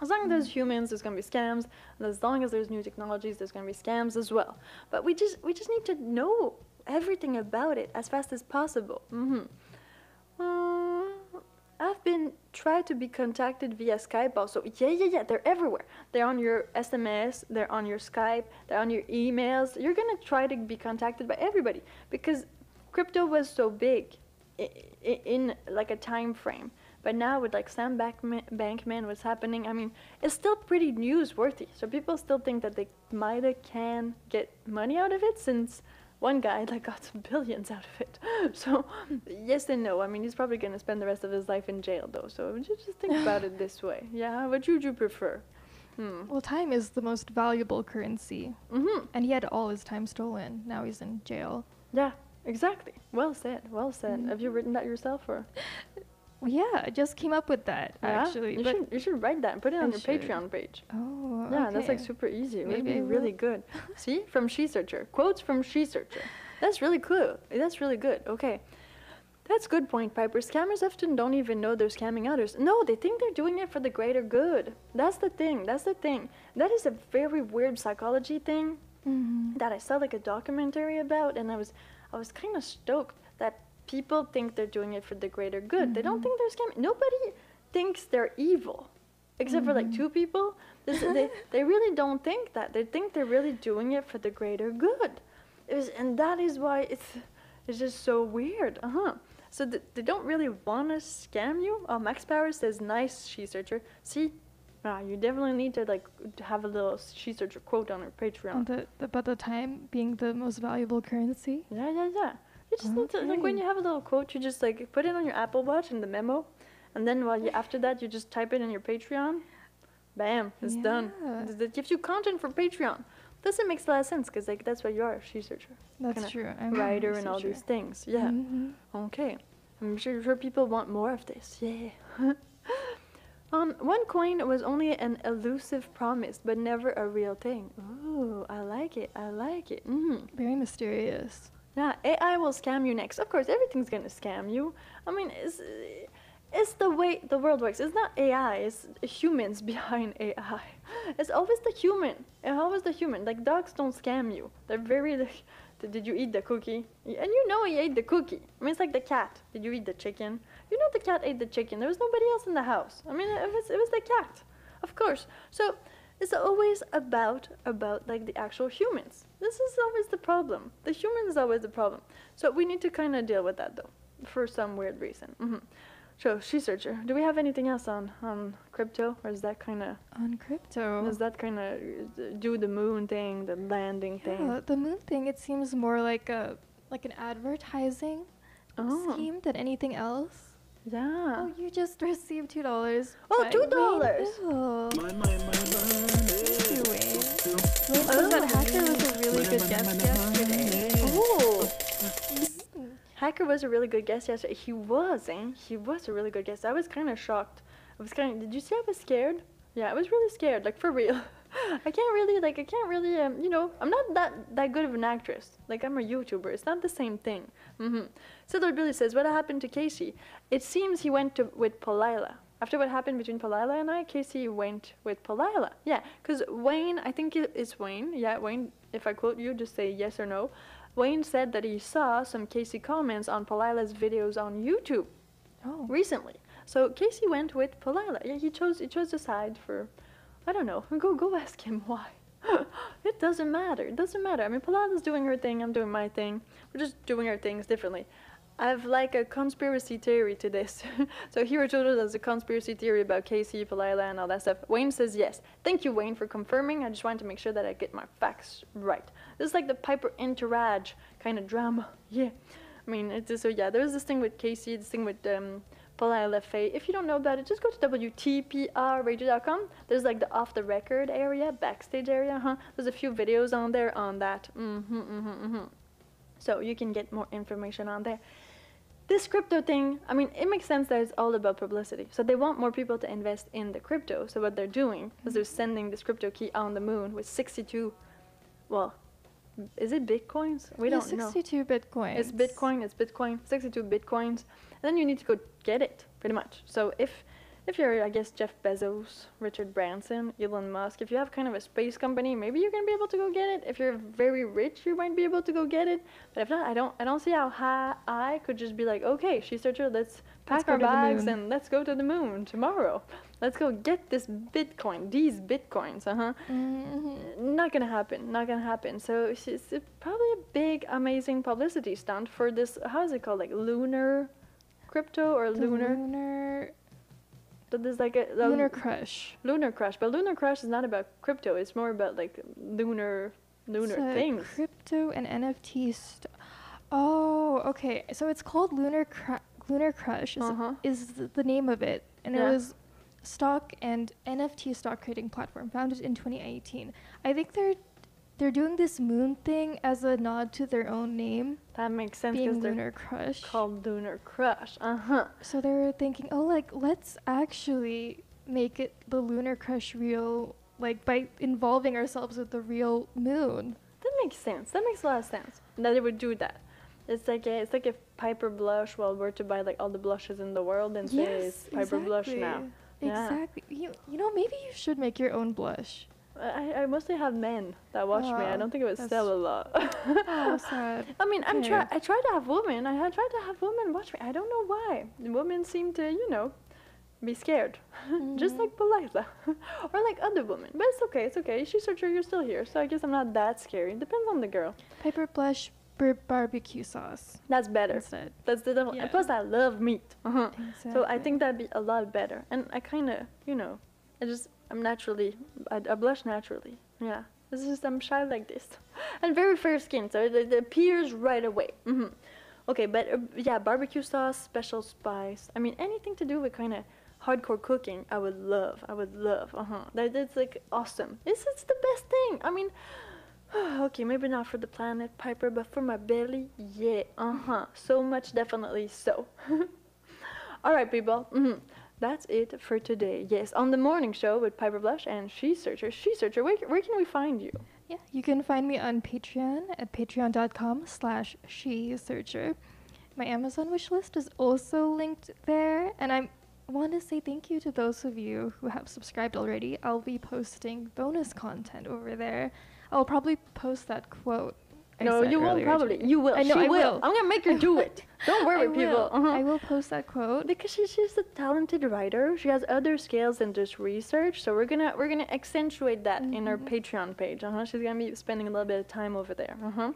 As long as there's humans, there's gonna be scams, and as long as there's new technologies, there's gonna be scams as well. But we just we just need to know everything about it as fast as possible. Mm-hmm. Uh, I've been tried to be contacted via Skype also. Yeah, yeah, yeah. They're everywhere. They're on your SMS. They're on your Skype. They're on your emails. You're gonna try to be contacted by everybody because crypto was so big in, in like a time frame. But now with like Sam Bankman, Bankman, what's happening? I mean, it's still pretty newsworthy. So people still think that they might can get money out of it since one guy like got some billions out of it. So yes and no. I mean, he's probably gonna spend the rest of his life in jail though. So just, just think about it this way. Yeah, what would you prefer? Hmm. Well, time is the most valuable currency. Mhm. And he had all his time stolen. Now he's in jail. Yeah. Exactly. Well said. Well said. Mm-hmm. Have you written that yourself or? Well, yeah, I just came up with that Yeah? actually. you should you should write that and put it I on your should. Patreon page. oh, Yeah, that's like super easy. It would be really good. See, from She Searcher, quotes from She Searcher. That's really cool. That's really good. Okay, that's good point, Piper. Scammers often don't even know they're scamming others. No, they think they're doing it for the greater good. That's the thing. That's the thing. That is a very weird psychology thing Mhm. that I saw like a documentary about, and I was, I was kind of stoked people think they're doing it for the greater good. They don't think they're scamming. Nobody thinks they're evil, except for like two people. This, they, they really don't think that. They think they're really doing it for the greater good. It was, and that is why it's, it's just so weird. Uh huh. So th- they don't really want to scam you. Oh, Max Power says, "Nice, she searcher." See, ah, you definitely need to like have a little she searcher quote on her Patreon. On the, the but the time being the most valuable currency. Yeah, yeah, yeah. You just need to like when you have a little quote, you just like put it on your Apple Watch in the memo, and then while you after that you just type it in your Patreon. Bam, it's done. Yeah. Th- That gives you content for Patreon. Doesn't make a lot of sense because like that's what you are, she searcher, That's kinda true. I'm a writer and all these things. Yeah. Mhm. Okay. I'm sure, sure people want more of this. Yeah. um, OneCoin was only an elusive promise, but never a real thing. Ooh, I like it. I like it. Mm. Very mysterious. Yeah, AI will scam you next. Of course, everything's gonna scam you. I mean, it's it's the way the world works. It's not AI. It's humans behind AI. It's always the human. It's always the human. Like dogs don't scam you. They're very like, "Did- did you eat the cookie? And you know he ate the cookie. I mean, it's like the cat. Did you eat the chicken? You know the cat ate the chicken. There was nobody else in the house. I mean, it was it was the cat, of course. So it's always about about like the actual humans. This is always the problem. The human is always the problem. So we need to kind of deal with that though, for some weird reason. hmm So, she searcher, do we have anything else on on crypto, or is that kind of On crypto. does that kind of do the moon thing, the landing Yeah, thing? the moon thing. It seems more like a like an advertising Oh, scheme than anything else. Yeah. Oh, you just received two dollars. Oh, by $2. Wayne Hill. Thank you, Wayne. Wayne that hacker was a really good guest yesterday. Oh. Hacker was a really good guest yesterday. He was, eh? He was a really good guest. I was kind of shocked. I was kind of. Did you see I was scared? Yeah, I was really scared, like for real. I can't really, like, I can't really, um, you know, I'm not that that good of an actress. Like, I'm a YouTuber. It's not the same thing. Mm-hmm. So Lord Billy says, what happened to Casey? It seems he went to with Palila. After what happened between Palila and I, Casey went with Palila. Yeah, because Wayne, I think it's Wayne. Yeah, Wayne. If I quote you, just say yes or no. Wayne said that he saw some Casey comments on Palila's videos on YouTube Oh. recently. So Casey went with Palila. Yeah, he chose he chose a side for I don't know. Go go ask him why. it doesn't matter. It doesn't matter. I mean Palila's doing her thing, I'm doing my thing. We're just doing our things differently. I've like a conspiracy theory to this. so here told there's a conspiracy theory about Casey, Palila, and all that stuff. Wayne says yes. Thank you, Wayne, for confirming. I just wanted to make sure that I get my facts right. This is like the Piper Entourage kind of drama. Yeah. I mean, it's just, so yeah, there's this thing with Casey, this thing with um, If you don't know about it, just go to WTPRradio.com. There's like the off the record area, backstage area, huh? There's a few videos on there on that. Mm-hmm, mm-hmm, mm-hmm. So you can get more information on there. This crypto thing, I mean, it makes sense that it's all about publicity. So they want more people to invest in the crypto. So what they're doing is they're sending this crypto key on the moon with 62, well, is it bitcoins? We Yeah, don't know. 62 bitcoins. It's Bitcoin. It's Bitcoin. 62 Bitcoins. And then you need to go get it, pretty much. So if if you're, I guess, Jeff Bezos, Richard Branson, Elon Musk, if you have kind of a space company, maybe you're gonna be able to go get it. If you're very rich, you might be able to go get it. But if not, I don't. I don't see how high I could just be like, okay, she searcher, let's pack go our bags and let's go to the moon tomorrow. Let's go get this Bitcoin, these Bitcoins, uh huh Mhm. not gonna happen not gonna happen so it's, it's probably a big amazing publicity stunt for this how is it called like lunar crypto or lunar lunar but there's like a, a lunar crush. lunar crush but lunar crush is not about crypto it's more about like lunar lunar a things Crypto and NFT. St- oh, okay. So it's called Lunar Cru- Lunar Crush. Is, Uh-huh. is the name of it, and Yeah. it was stock and NFT stock trading platform founded in 2018. I think they're they're doing this moon thing as a nod to their own name, that makes sense being because they're Lunar Crush. called lunar crush uh-huh So they were thinking, oh, like let's actually make it the Lunar Crush real, like by involving ourselves with the real moon. that makes sense that makes a lot of sense that they would do that it's like a, it's like if Piper Blush well were to buy like all the blushes in the world and say it's Piper Blush now Yeah. Exactly. You you know maybe you should make your own blush. I, I mostly have men that watch me. I Oh, don't think it would that's- sell a lot. Oh, sad. I mean, I'm try. I try to have women. I had tried to have women watch me. I don't know why. Women seem to, you know, be scared, just like Palila, or like other women. But it's okay. It's okay. She's so true. You're still here, so I guess I'm not that scary. Depends on the girl. Piper Blush bar- barbecue sauce That's better. instead. That's the devil. Yeah. Plus, I love meat. Uh-huh. So I think that'd be a lot better. And I kind of, you know, I just, I'm naturally, I, I blush naturally. Yeah. This is I'm shy like this. And very fair skin, so it, it appears right away. hmm Okay, but uh, yeah, barbecue sauce, special spice. I mean, anything to do with kind of hardcore cooking, I would love. I would love. Uh huh. That, that's like awesome. This is the best thing. I mean, okay, maybe not for the planet, Piper, but for my belly, yeah, uh huh. So much, definitely so. All right, people. hmm That's it for today. Yes, on the morning show with Piper Blush and She Searcher. She Searcher, where, where can we find you? Yeah, you can find me on Patreon at patreon.com slash she searcher. My Amazon wish list is also linked there, and I want to say thank you to those of you who have subscribed already. I'll be posting bonus content over there. I'll probably post that quote. I no, you won't probably. today. You will. I know, she I will. will. I'm gonna make her do it. Don't worry, people. Uh-huh. I will post that quote. because she, she's a talented writer she has other skills than just research so we're gonna we're gonna accentuate that in our patreon page uh-huh she's gonna be spending a little bit of time over there uh-huh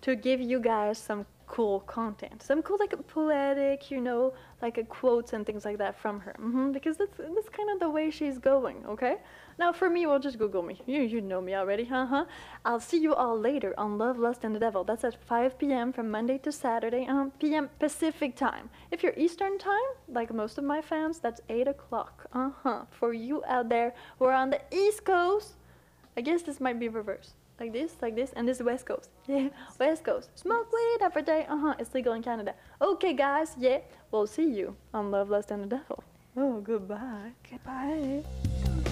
to give you guys some cool content. Some cool like poetic you know like uh, quotes and things like that from her. Hmm because that's that's kind of the way she's going okay? Now for me well just google me. You you know me already uh-huh. I'll see you all later on love lust and the devil. That's at 5 p.m from monday to saturday um, p.m pacific time. If you're eastern time like most of my fans that's 8 o'clock uh-huh. For you out there who are on the east coast i guess this might be reverse like this like this and this is west coast. Yeah west coast. Smoke weed every day. Uh-huh it's legal in canada. Okay guys yeah. We'll see you on love lust and the devil. Oh goodbye. Goodbye.